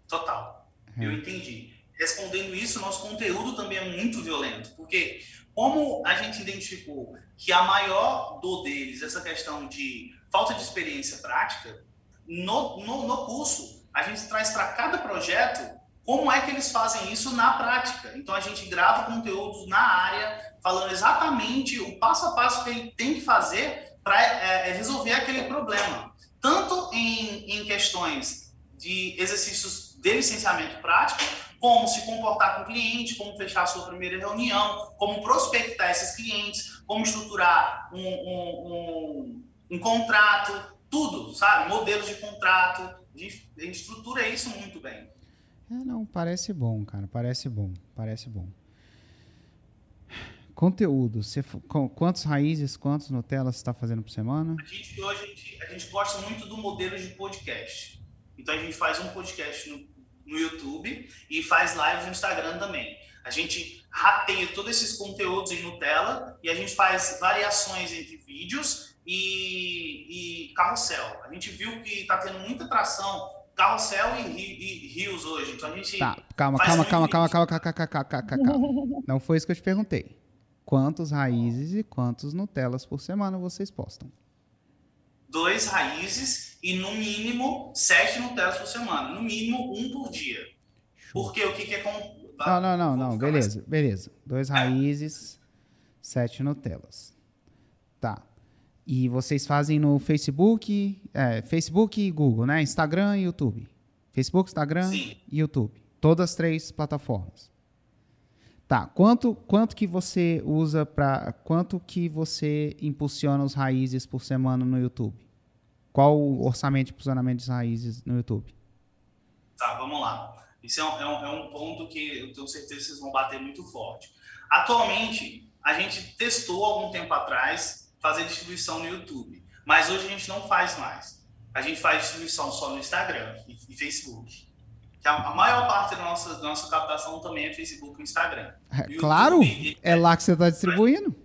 Total. Eu entendi. respondendo isso, nosso conteúdo também é muito violento, porque como a gente identificou que a maior dor deles, essa questão de falta de experiência prática, no, no, no curso, a gente traz para cada projeto como é que eles fazem isso na prática. Então, a gente grava conteúdos na área, falando exatamente o passo a passo que ele tem que fazer para é, é, resolver aquele problema. Tanto em, em questões de exercícios de licenciamento prático, como se comportar com o cliente, como fechar a sua primeira reunião, como prospectar esses clientes, como estruturar um, um, um, um contrato, tudo, sabe? Modelos de contrato, a gente, a gente estrutura isso muito bem. É, não, parece bom, cara, parece bom, parece bom. Conteúdo, você, quantos raízes, quantos Nutella você está fazendo por semana? A gente, hoje, a gente, a gente gosta muito do modelo de podcast. Então a gente faz um podcast no, no YouTube e faz live no Instagram também. A gente rateia todos esses conteúdos em Nutella e a gente faz variações entre vídeos e, e carrossel. A gente viu que está tendo muita atração carrossel e, e, e, rios hoje. Então a gente. Tá, calma, calma, calma, calma, calma, calma, calma, calma, calma, calma. Não foi isso que eu te perguntei. Quantos raízes e quantos Nutellas por semana vocês postam? Dois raízes e no mínimo sete Nutellas por semana, no mínimo um por dia. Porque o que, que é com. Não, não, não, não, beleza, mais... beleza. Dois é. raízes, sete Nutellas. Tá. E vocês fazem no Facebook, é, Facebook e Google, né? Instagram e YouTube. Facebook, Instagram Sim. e YouTube. Todas as três plataformas. Tá. Quanto, quanto que você usa para quanto que você impulsiona os raízes por semana no YouTube? Qual o orçamento de posicionamento de raízes no YouTube? Tá, vamos lá. Isso é um, é um, é um ponto que eu tenho certeza que vocês vão bater muito forte. Atualmente, a gente testou algum tempo atrás fazer distribuição no YouTube, mas hoje a gente não faz mais. A gente faz distribuição só no Instagram e, e Facebook. A, maior parte da nossa, da nossa captação também é Facebook e Instagram. É, claro, é lá que você está distribuindo.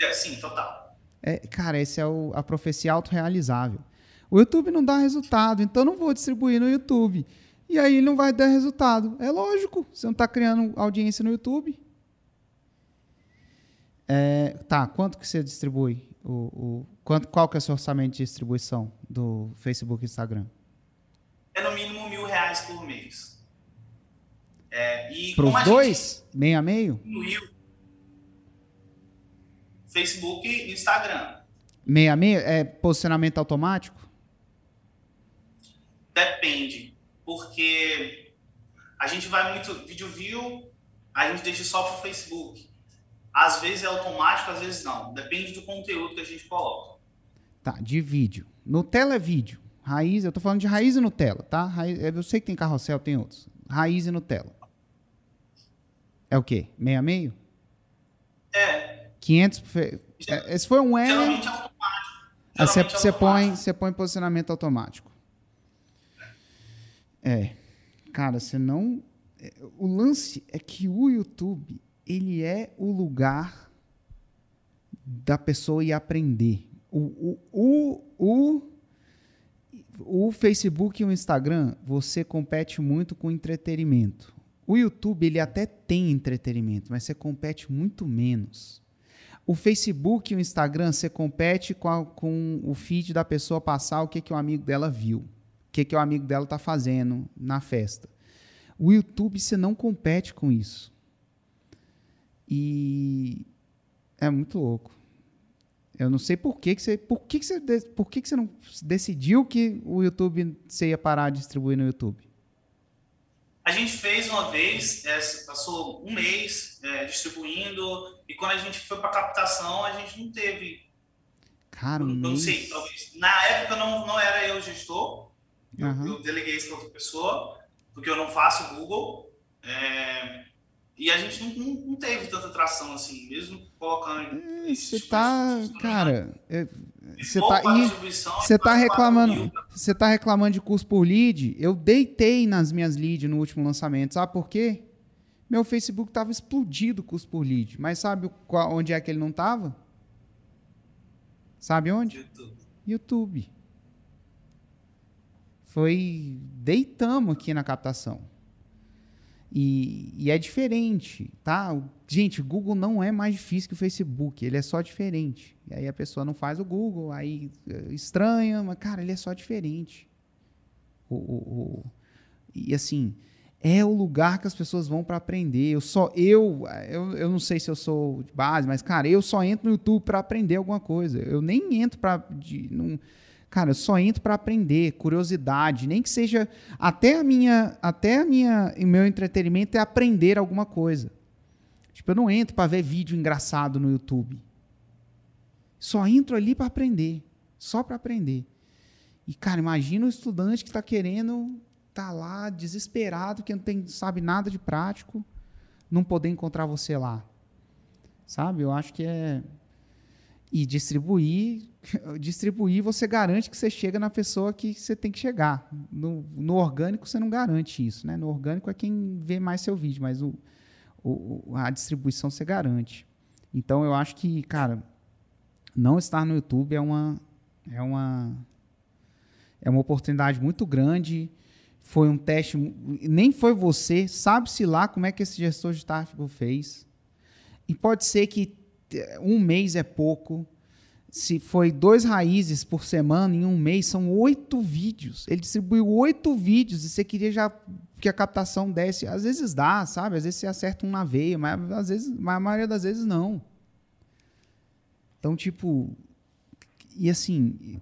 É, sim, total. É, cara, esse é o, a profecia autorrealizável. O YouTube não dá resultado, então não vou distribuir no YouTube. E aí não vai dar resultado. É lógico, você não está criando audiência no YouTube. É, tá, quanto que você distribui? O, o, quanto, qual que é o seu orçamento de distribuição do Facebook e Instagram? É no mínimo mil reais por mês. É, Para os dois? Meio a meio? Diminuiu Facebook e Instagram. Meia meia? É posicionamento automático? Depende. Porque a gente vai muito vídeo view, a gente deixa só para o Facebook. Às vezes é automático, às vezes não. Depende do conteúdo que a gente coloca. Tá, de vídeo. Nutella é vídeo. Raiz, eu tô falando de raiz e Nutella, tá? Raiz, eu sei que tem carrossel, tem outros. Raiz e Nutella. É o quê? Meia meio? É, 500. É, esse foi um E. Geralmente é automático. Aí você, você, põe, você põe posicionamento automático. É. Cara, você não. É, o lance é que o YouTube, ele é o lugar da pessoa ir aprender. O, o, o, o, o Facebook e o Instagram, você compete muito com entretenimento. O YouTube, ele até tem entretenimento, mas você compete muito menos. O Facebook e o Instagram, você compete com, a, com o feed da pessoa passar o que, que o amigo dela viu, o que, que o amigo dela está fazendo na festa. O YouTube, você não compete com isso. E é muito louco. Eu não sei por que, que você. Por que, que você, por que, que você não decidiu que o YouTube você ia parar de distribuir no YouTube? A gente fez uma vez, é, passou um mês é, distribuindo, e quando a gente foi para captação, a gente não teve. Cara, um não sei, talvez. Na época não, não era eu gestor, uhum. eu, eu, deleguei isso para outra pessoa, porque eu não faço Google. É, e a gente não, não, não, teve tanta tração assim, mesmo colocando. Você tá. Cara, você tá, você tá reclamando, você tá reclamando de custo por lead? Eu deitei nas minhas leads no último lançamento, sabe por quê? Meu Facebook tava explodido custo por lead, mas sabe onde é que ele não tava? Sabe onde? YouTube. YouTube. Foi deitamos aqui na captação. E, e, é diferente, tá? Gente, Google não é mais difícil que o Facebook, ele é só diferente. E aí a pessoa não faz o Google, aí eh, estranha, mas, cara, ele é só diferente. O, o, o e assim, é o lugar que as pessoas vão para aprender. Eu só eu, eu eu não sei se eu sou de base, mas cara, eu só entro no YouTube para aprender alguma coisa. Eu nem entro para Cara, eu só entro para aprender, curiosidade, nem que seja até a minha, até a minha, meu entretenimento é aprender alguma coisa. Tipo, eu não entro para ver vídeo engraçado no YouTube. Só entro ali para aprender, só para aprender. E cara, imagina o estudante que está querendo tá lá desesperado, que não tem, sabe nada de prático, não poder encontrar você lá. Sabe? Eu acho que é e distribuir, distribuir você garante que você chega na pessoa que você tem que chegar. No, no orgânico você não garante isso, né? No orgânico é quem vê mais seu vídeo, mas o, o, a distribuição você garante. Então eu acho que, cara, não estar no YouTube é uma é uma é uma oportunidade muito grande. Foi um teste, nem foi você, sabe-se lá como é que esse gestor de tráfego fez. E pode ser que um mês é pouco. Se foi dois raízes por semana, em um mês são oito vídeos. Ele distribuiu oito vídeos e você queria já que a captação desse. Às vezes dá, sabe? Às vezes você acerta um na veia, mas às vezes, mas a maioria das vezes não. Então, tipo. E assim.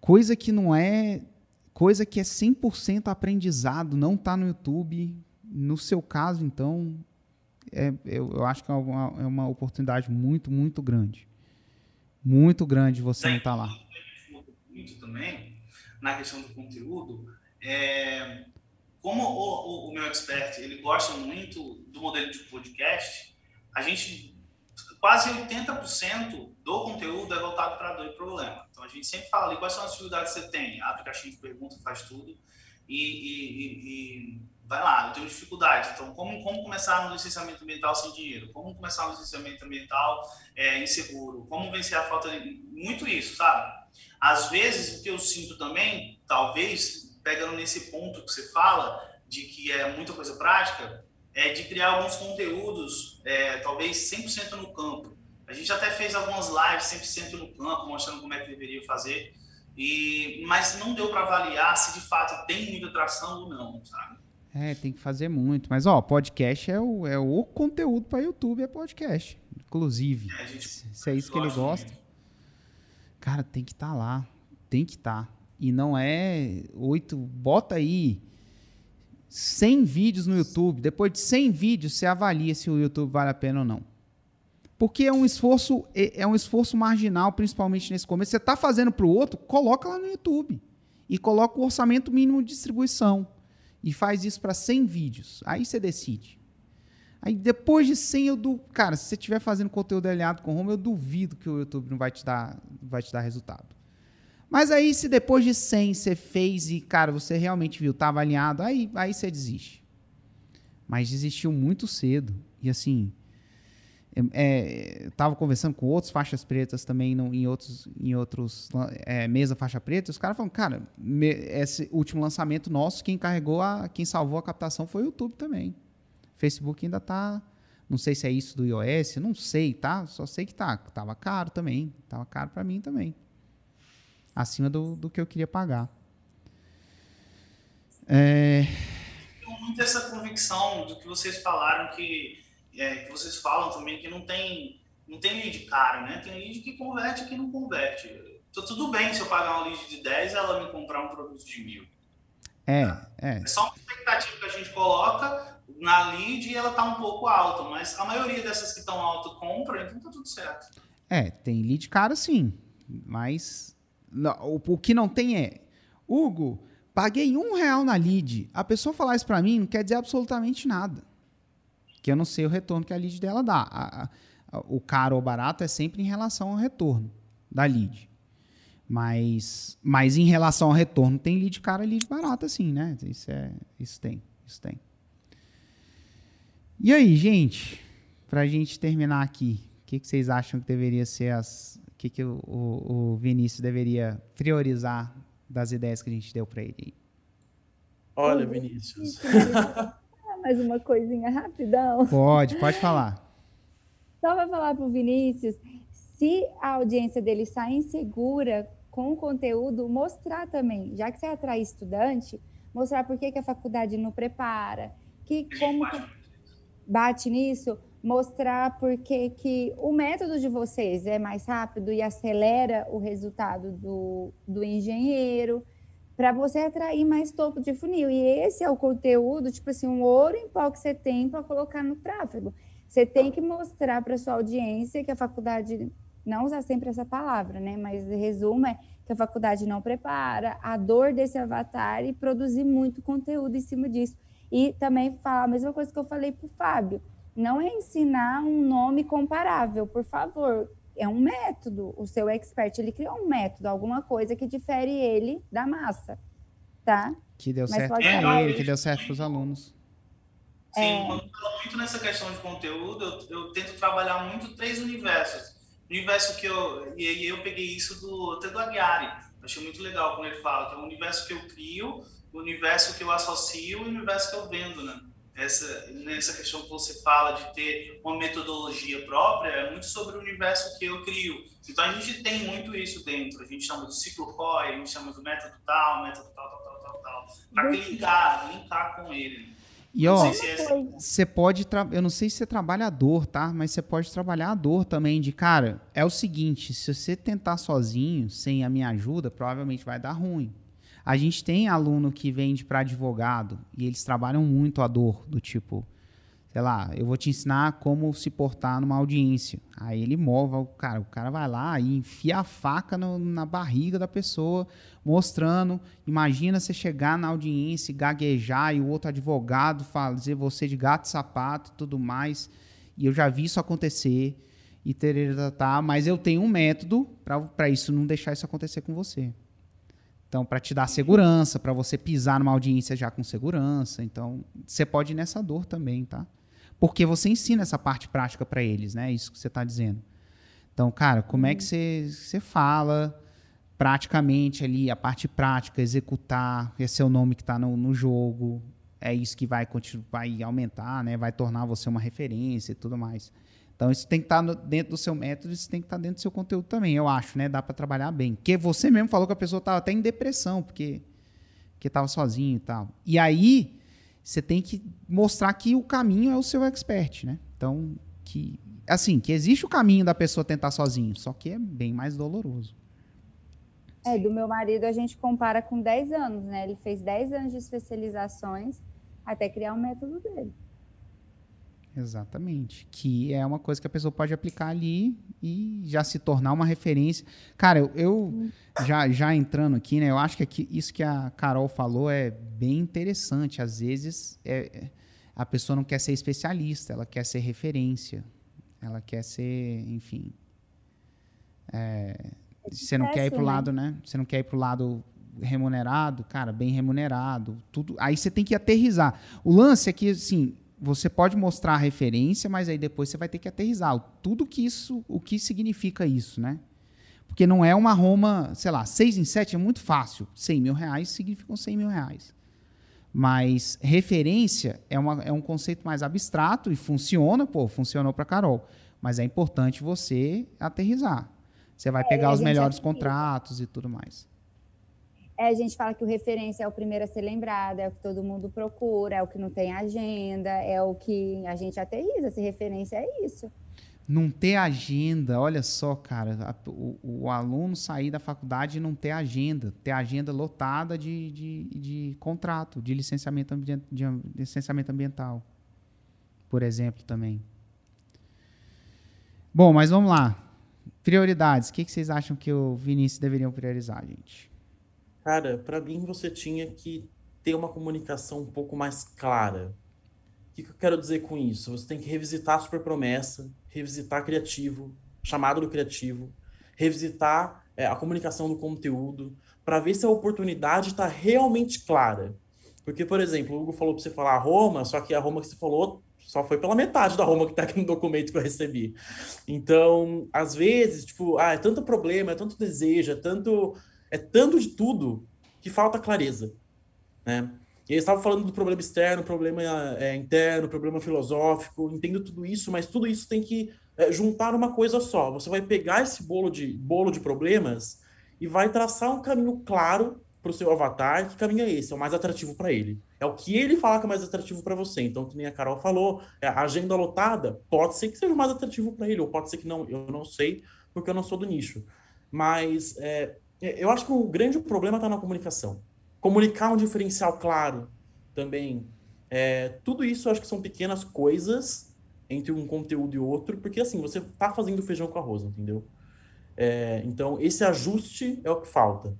Coisa que não é. Coisa que é 100% aprendizado, não está no YouTube. No seu caso, então, é, eu, eu, acho que é uma, é uma oportunidade muito, muito grande. Muito grande você não estar tá lá. Muito também, na questão do conteúdo, é, como o, o, o, meu expert ele gosta muito do modelo de podcast, a gente quase 80% do conteúdo é voltado para dor e problema. Então a gente sempre fala ali quais são as dificuldades que você tem, abre caixinha de pergunta, faz tudo e, e, e vai lá, eu tenho dificuldade. Então, como, como começar um licenciamento ambiental sem dinheiro? Como começar um licenciamento ambiental é, inseguro? Como vencer a falta de. Muito isso, sabe? Às vezes, o que eu sinto também, talvez, pegando nesse ponto que você fala, de que é muita coisa prática, é de criar alguns conteúdos, é, talvez 100% no campo. A gente até fez algumas lives 100% no campo, mostrando como é que deveria fazer, e, mas não deu para avaliar se de fato tem muita tração ou não, sabe? É, tem que fazer muito. Mas, ó, podcast é o, é o conteúdo para YouTube, é podcast. Inclusive. É, gente, se é isso que ele gosta. Cara, tem que estar tá lá. Tem que estar. Tá. E não é oito. Bota aí 100 vídeos no YouTube. Depois de 100 vídeos, você avalia se o YouTube vale a pena ou não. Porque é um esforço, é, é um esforço marginal, principalmente nesse começo. Você está fazendo para o outro, coloca lá no YouTube. E coloca o orçamento mínimo de distribuição e faz isso para 100 vídeos. Aí você decide. Aí depois de 100 eu do, cara, se você estiver fazendo conteúdo alinhado com Home, eu duvido que o YouTube não vai te dar, vai te dar resultado. Mas aí se depois de 100 você fez e, cara, você realmente viu, estava alinhado, aí aí você desiste. Mas desistiu muito cedo. E assim, é, estava conversando com outros faixas pretas também no, em outros, em outros é, mesa faixa preta, os caras falam, cara, me, esse último lançamento nosso, quem carregou a, quem salvou a captação foi o YouTube também. Facebook ainda tá, não sei se é isso do iOS, não sei, tá? Só sei que tá, tava caro também, tava caro para mim também, acima do, do que eu queria pagar. É... Eu tenho muito essa convicção do que vocês falaram que é, que vocês falam também que não tem, não tem lead caro, né? Tem lead que converte e que não converte. Então, tudo bem se eu pagar um lead de 10 ela me comprar um produto de mil. É, é. É só uma expectativa que a gente coloca na lead e ela tá um pouco alta, mas a maioria dessas que estão alto compra, então tá tudo certo. É, tem lead caro sim, mas não, o, o, que não tem é, Hugo, paguei um real na lead. A pessoa falar isso para mim não quer dizer absolutamente nada que eu não sei o retorno que a lead dela dá. A, a, o caro ou barato é sempre em relação ao retorno da lead. Mas, mas em relação ao retorno, tem lead cara e lead barata, sim, né? Isso, é, isso tem, isso tem. E aí, gente, para a gente terminar aqui, o que, que, vocês acham que deveria ser as. O que, que o, o, o Vinícius deveria priorizar das ideias que a gente deu para ele? Olha, Vinícius. Mais uma coisinha rapidão. Pode, pode falar. Só para falar para o Vinícius, se a audiência dele está insegura com o conteúdo, mostrar também, já que você atrai estudante, mostrar por que, que a faculdade não prepara, que como bate nisso, mostrar por que, que o método de vocês é mais rápido e acelera o resultado do, do engenheiro, para você atrair mais topo de funil. E esse é o conteúdo, tipo assim, um ouro em pó que você tem para colocar no tráfego. Você tem que mostrar para sua audiência que a faculdade não usar sempre essa palavra, né? Mas resumo é que a faculdade não prepara, a dor desse avatar e produzir muito conteúdo em cima disso. E também falar a mesma coisa que eu falei para o Fábio. Não é ensinar um nome comparável, por favor é um método. O seu expert, ele criou um método, alguma coisa que difere ele da massa, tá? Que deu Mas certo para ele, que deu certo para os alunos. Sim, é... quando eu falo muito nessa questão de conteúdo, eu, eu, tento trabalhar muito três universos. O universo que eu... E aí eu peguei isso do, até do Aguiari. Achei muito legal quando ele fala que é o universo que eu crio, o universo que eu associo e o universo que eu vendo, né? Essa, nessa questão que você fala de ter uma metodologia própria, é muito sobre o universo que eu crio. Então a gente tem muito isso dentro. A gente chama do ciclo ROI, a gente chama do método tal, método tal, tal, tal, tal, tal. Para linkar, linkar com ele. E ó, você é pode, eu não sei se você trabalha a dor, tá? Mas você pode trabalhar a dor também de, cara, é o seguinte, se você tentar sozinho, sem a minha ajuda, provavelmente vai dar ruim. A gente tem aluno que vende para advogado e eles trabalham muito a dor, do tipo, sei lá, eu vou te ensinar como se portar numa audiência. Aí ele mova o cara, o cara vai lá e enfia a faca no, na barriga da pessoa, mostrando. Imagina você chegar na audiência e gaguejar e o outro advogado fazer você de gato sapato e tudo mais. E eu já vi isso acontecer e ter tá, mas eu tenho um método para isso não deixar isso acontecer com você. Então, para te dar segurança, para você pisar numa audiência já com segurança. Então, você pode ir nessa dor também, tá? Porque você ensina essa parte prática para eles, né? Isso que você está dizendo. Então, cara, como é que você, você fala praticamente ali, a parte prática, executar, esse é o nome que está no, no jogo, é isso que vai, vai aumentar, né? Vai tornar você uma referência e tudo mais. Então, isso tem que estar tá dentro do seu método, isso tem que estar tá dentro do seu conteúdo também, eu acho, né? Dá para trabalhar bem. Porque você mesmo falou que a pessoa estava até em depressão, porque estava sozinho e tal. E aí, você tem que mostrar que o caminho é o seu expert, né? Então, que assim, que existe o caminho da pessoa tentar sozinho, só que é bem mais doloroso. É, do meu marido a gente compara com 10 anos, né? Ele fez 10 anos de especializações até criar o método dele. Exatamente. Que é uma coisa que a pessoa pode aplicar ali e já se tornar uma referência. Cara, eu, eu já, já entrando aqui, né? Eu acho que aqui, isso que a Carol falou é bem interessante. Às vezes é, a pessoa não quer ser especialista, ela quer ser referência. Ela quer ser, enfim. É, você não quer ir pro lado, né? Você não quer ir pro lado remunerado, cara, bem remunerado, tudo. Aí você tem que aterrizar. O lance é que, assim, você pode mostrar a referência, mas aí depois você vai ter que aterrizar tudo que isso, o que significa isso, né? Porque não é uma Roma, sei lá, 6 em 7 é muito fácil. 100 mil reais significam 100 mil reais. Mas referência é, uma, é um conceito mais abstrato e funciona, pô, funcionou para Carol. Mas é importante você aterrizar. Você vai é, pegar os melhores contratos e tudo mais. É, a gente fala que o referência é o primeiro a ser lembrado, é o que todo mundo procura, é o que não tem agenda, é o que a gente aterriza. Se referência é isso. Não ter agenda, olha só, cara, o, o, aluno sair da faculdade e não ter agenda, ter agenda lotada de, de, de contrato, de licenciamento, de licenciamento ambiental, por exemplo, também. Bom, mas vamos lá. Prioridades. O que, que vocês acham que o Vinícius deveriam priorizar, gente? Cara, para mim você tinha que ter uma comunicação um pouco mais clara. O que, que eu quero dizer com isso? Você tem que revisitar a super promessa, revisitar criativo, chamado do criativo, revisitar é, a comunicação do conteúdo, para ver se a oportunidade está realmente clara. Porque, por exemplo, o Hugo falou para você falar Roma, só que a Roma que você falou só foi pela metade da Roma que está aqui no documento que eu recebi. Então, às vezes, tipo, ah, é tanto problema, é tanto desejo, é tanto é tanto de tudo que falta clareza, né? E eles estavam falando do problema externo, problema é, interno, problema filosófico, entendo tudo isso, mas tudo isso tem que é, juntar uma coisa só. Você vai pegar esse bolo de, bolo de problemas e vai traçar um caminho claro para o seu avatar. Que caminho é esse? É o mais atrativo para ele. É o que ele fala que é mais atrativo para você. Então, que nem a Carol falou, é, a agenda lotada pode ser que seja mais atrativo para ele, ou pode ser que não. Eu não sei, porque eu não sou do nicho. Mas é eu acho que o grande problema está na comunicação comunicar um diferencial claro também. É, tudo isso eu acho que são pequenas coisas entre um conteúdo e outro, porque assim, você tá fazendo feijão com arroz, entendeu? É, então, esse ajuste é o que falta.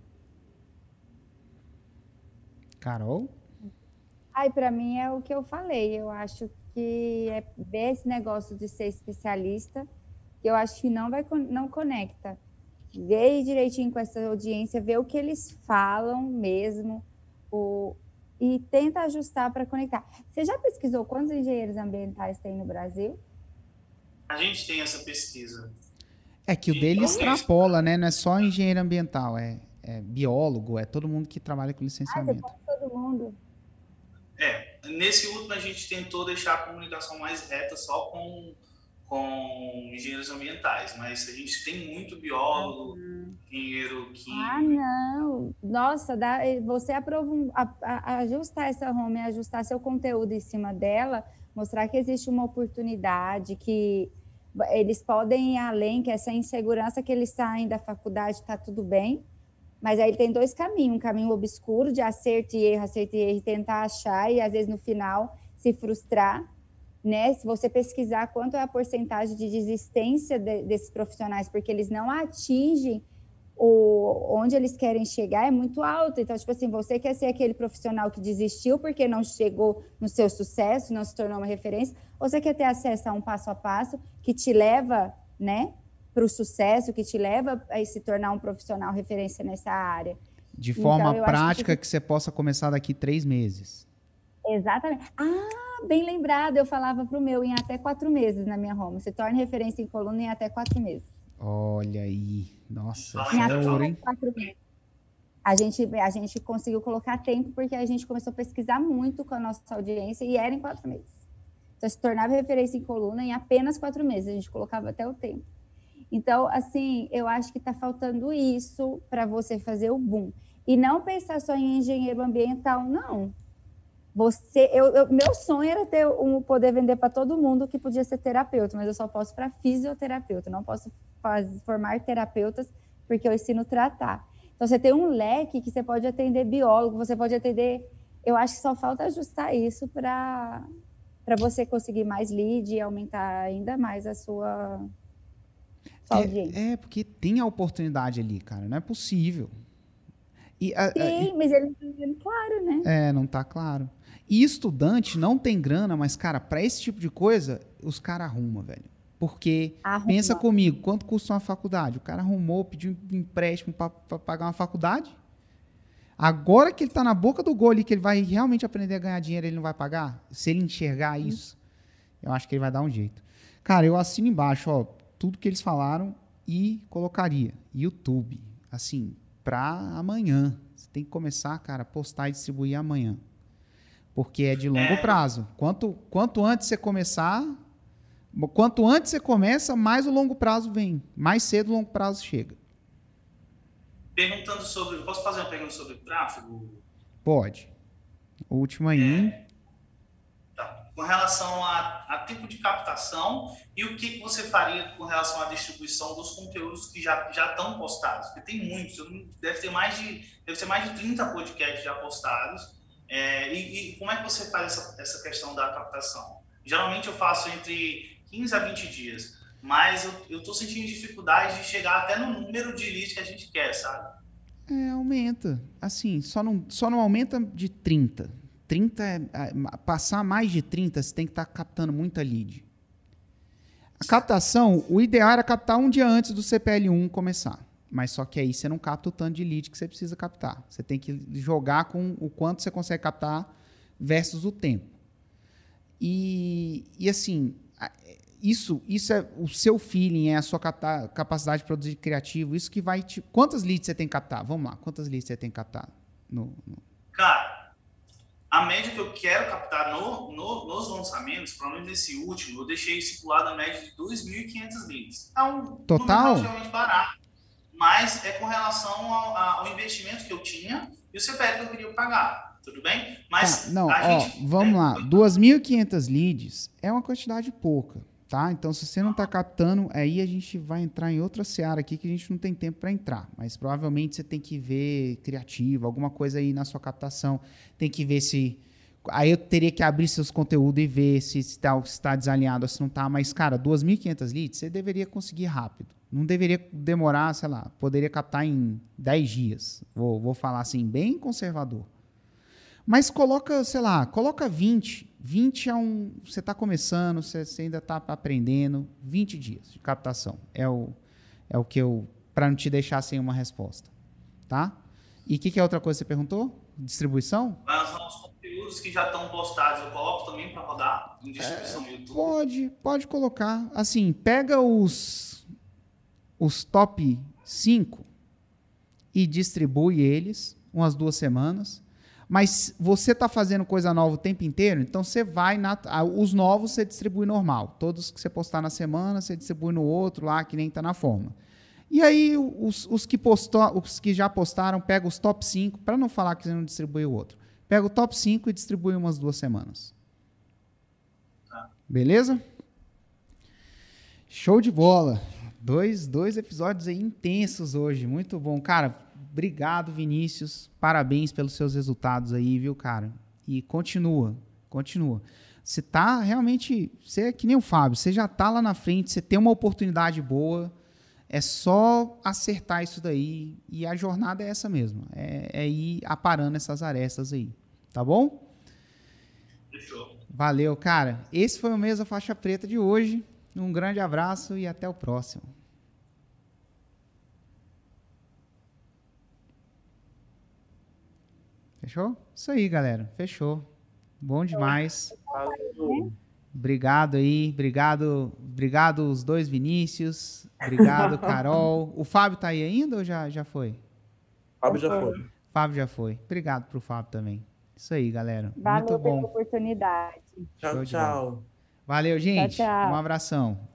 Carol? Ai, para mim é o que eu falei. Eu acho que é ver esse negócio de ser especialista, que eu acho que não vai não conecta ver direitinho com essa audiência, ver o que eles falam mesmo, o, e tenta ajustar para conectar. Você já pesquisou quantos engenheiros ambientais tem no Brasil? A gente tem essa pesquisa. É que o dele extrapola, né? Não é só engenheiro ambiental, é, é biólogo, é todo mundo que trabalha com licenciamento. Ah, todo mundo. É, nesse último a gente tentou deixar a comunicação mais reta só com com engenheiros ambientais, mas a gente tem muito biólogo, uhum. engenheiro que. Ah, não! Nossa, dá, você aprova, a, a, ajustar essa home, ajustar seu conteúdo em cima dela, mostrar que existe uma oportunidade, que eles podem ir além, que essa insegurança que eles saem da faculdade está tudo bem, mas aí tem dois caminhos, um caminho obscuro de acerto e erro, acerto e erro, tentar achar, e às vezes no final se frustrar, né? Se você pesquisar quanto é a porcentagem de desistência de, desses profissionais, porque eles não atingem o, onde eles querem chegar, é muito alto. Então, tipo assim, você quer ser aquele profissional que desistiu porque não chegou no seu sucesso, não se tornou uma referência, ou você quer ter acesso a um passo a passo que te leva, né? Para o sucesso, que te leva a se tornar um profissional referência nessa área. De forma então, prática que... que você possa começar daqui três meses. Exatamente. Ah, bem lembrado, eu falava para o meu em até quatro meses na minha home. Se torna referência em coluna em até quatro meses. Olha aí. Nossa, em até quatro meses. A gente, a gente conseguiu colocar tempo porque a gente começou a pesquisar muito com a nossa audiência e era em quatro meses. Então, se tornava referência em coluna em apenas quatro meses. A gente colocava até o tempo. Então, assim, eu acho que está faltando isso para você fazer o boom. E não pensar só em engenheiro ambiental, não. Você, eu, eu, meu sonho era ter um poder vender para todo mundo que podia ser terapeuta, mas eu só posso para fisioterapeuta, não posso faz, formar terapeutas porque eu ensino tratar. Então você tem um leque que você pode atender biólogo, você pode atender. Eu acho que só falta ajustar isso para para você conseguir mais lead e aumentar ainda mais a sua, sua é, audiência. É, porque tem a oportunidade ali, cara, não é possível. E, a, Sim, a, mas ele não está claro, né? É, não está claro. E estudante não tem grana, mas, cara, para esse tipo de coisa, os caras arrumam, velho. Porque, Arruma. pensa comigo, quanto custa uma faculdade? O cara arrumou, pediu um empréstimo para pagar uma faculdade. Agora que ele está na boca do gol ali, que ele vai realmente aprender a ganhar dinheiro, ele não vai pagar? Se ele enxergar isso, eu acho que ele vai dar um jeito. Cara, eu assino embaixo, ó, tudo que eles falaram e colocaria. YouTube, assim, para amanhã. Você tem que começar, cara, a postar e distribuir amanhã porque é de longo é. prazo. Quanto, quanto antes você começar, quanto antes você começa, mais o longo prazo vem. Mais cedo o longo prazo chega. Perguntando sobre. Posso fazer uma pergunta sobre tráfego? Pode. Última aí. É, tá. Com relação a, a, tipo de captação e o que, que você faria com relação à distribuição dos conteúdos que já, já estão postados? Porque tem muitos, deve ter mais de, deve ter mais de 30 podcasts já postados é, e, e, como é que você faz essa, essa questão da captação? Geralmente eu faço entre 15 a 20 dias, mas eu estou sentindo dificuldade de chegar até no número de leads que a gente quer, sabe? É, aumenta. Assim, só não, só não aumenta de 30. 30 é, passar mais de 30, você tem que estar tá captando muita lead. A captação, o ideal era captar um dia antes do CPL1 começar. Mas só que aí você não capta o tanto de lead que você precisa captar. Você tem que jogar com o quanto você consegue captar versus o tempo. E, e assim, isso, isso é o seu feeling, é a sua capacidade de produzir criativo, isso que vai te. Quantas leads você tem que captar? Vamos lá, quantas leads você tem que captar? No, no... Cara, a média que eu quero captar no, no, nos lançamentos, pelo menos nesse último, eu deixei estipulado a média de 2.500 leads. É um Total? relativamente barato, mas é com relação ao, ao, investimento que eu tinha e o CPF que eu queria pagar. Tudo bem? Mas tá, não, ó, gente, vamos é, lá. 2.500 leads é uma quantidade pouca tá? Então, se você não está captando, aí a gente vai entrar em outra seara aqui que a gente não tem tempo para entrar. Mas provavelmente você tem que ver criativo, alguma coisa aí na sua captação. Tem que ver se. Aí eu teria que abrir seus conteúdos e ver se está tá desalinhado ou se não está. Mas, cara, 2.500 leads você deveria conseguir rápido. Não deveria demorar, sei lá, poderia captar em 10 dias. Vou, vou falar assim, bem conservador. Mas coloca, sei lá, coloca 20 20 é um. Você está começando, você, você ainda está aprendendo. 20 dias de captação. É o, é o que eu. Para não te deixar sem uma resposta. Tá? E o que, que é outra coisa que você perguntou? Distribuição? Mas os conteúdos que já estão postados. Eu coloco também para rodar em distribuição é, no YouTube? Pode, pode colocar. Assim, pega os, os top 5 e distribui eles umas duas semanas mas você está fazendo coisa nova o tempo inteiro, então você vai na, os novos você distribui normal. Todos que você postar na semana, você distribui no outro lá, que nem está na forma. E aí os, os, que postou, os que já postaram, pega os top 5, para não falar que você não distribui o outro. Pega o top 5 e distribui umas duas semanas. Tá. Beleza? Show de bola. Dois, dois episódios aí intensos hoje. Muito bom. Cara, Obrigado, Vinícius. Parabéns pelos seus resultados aí, viu, cara? E continua, continua. Você tá realmente. Você é que nem o Fábio, você já tá lá na frente, você tem uma oportunidade boa. É só acertar isso daí. E a jornada é essa mesmo. É, é ir aparando essas arestas aí. Tá bom? Fechou. Valeu, cara. Esse foi o Mesa Faixa Preta de hoje. Um grande abraço e até o próximo. Fechou? Isso aí, galera. Fechou. Bom demais. Obrigado aí, obrigado, obrigado os dois Vinícius, obrigado Carol. O Fábio tá aí ainda ou já, já foi? Fábio já foi. Fábio já foi. Obrigado pro Fábio também. Isso aí, galera. Valeu Muito bom. pela oportunidade. Tchau, tchau. Valeu, gente. Tchau, tchau. Um abração.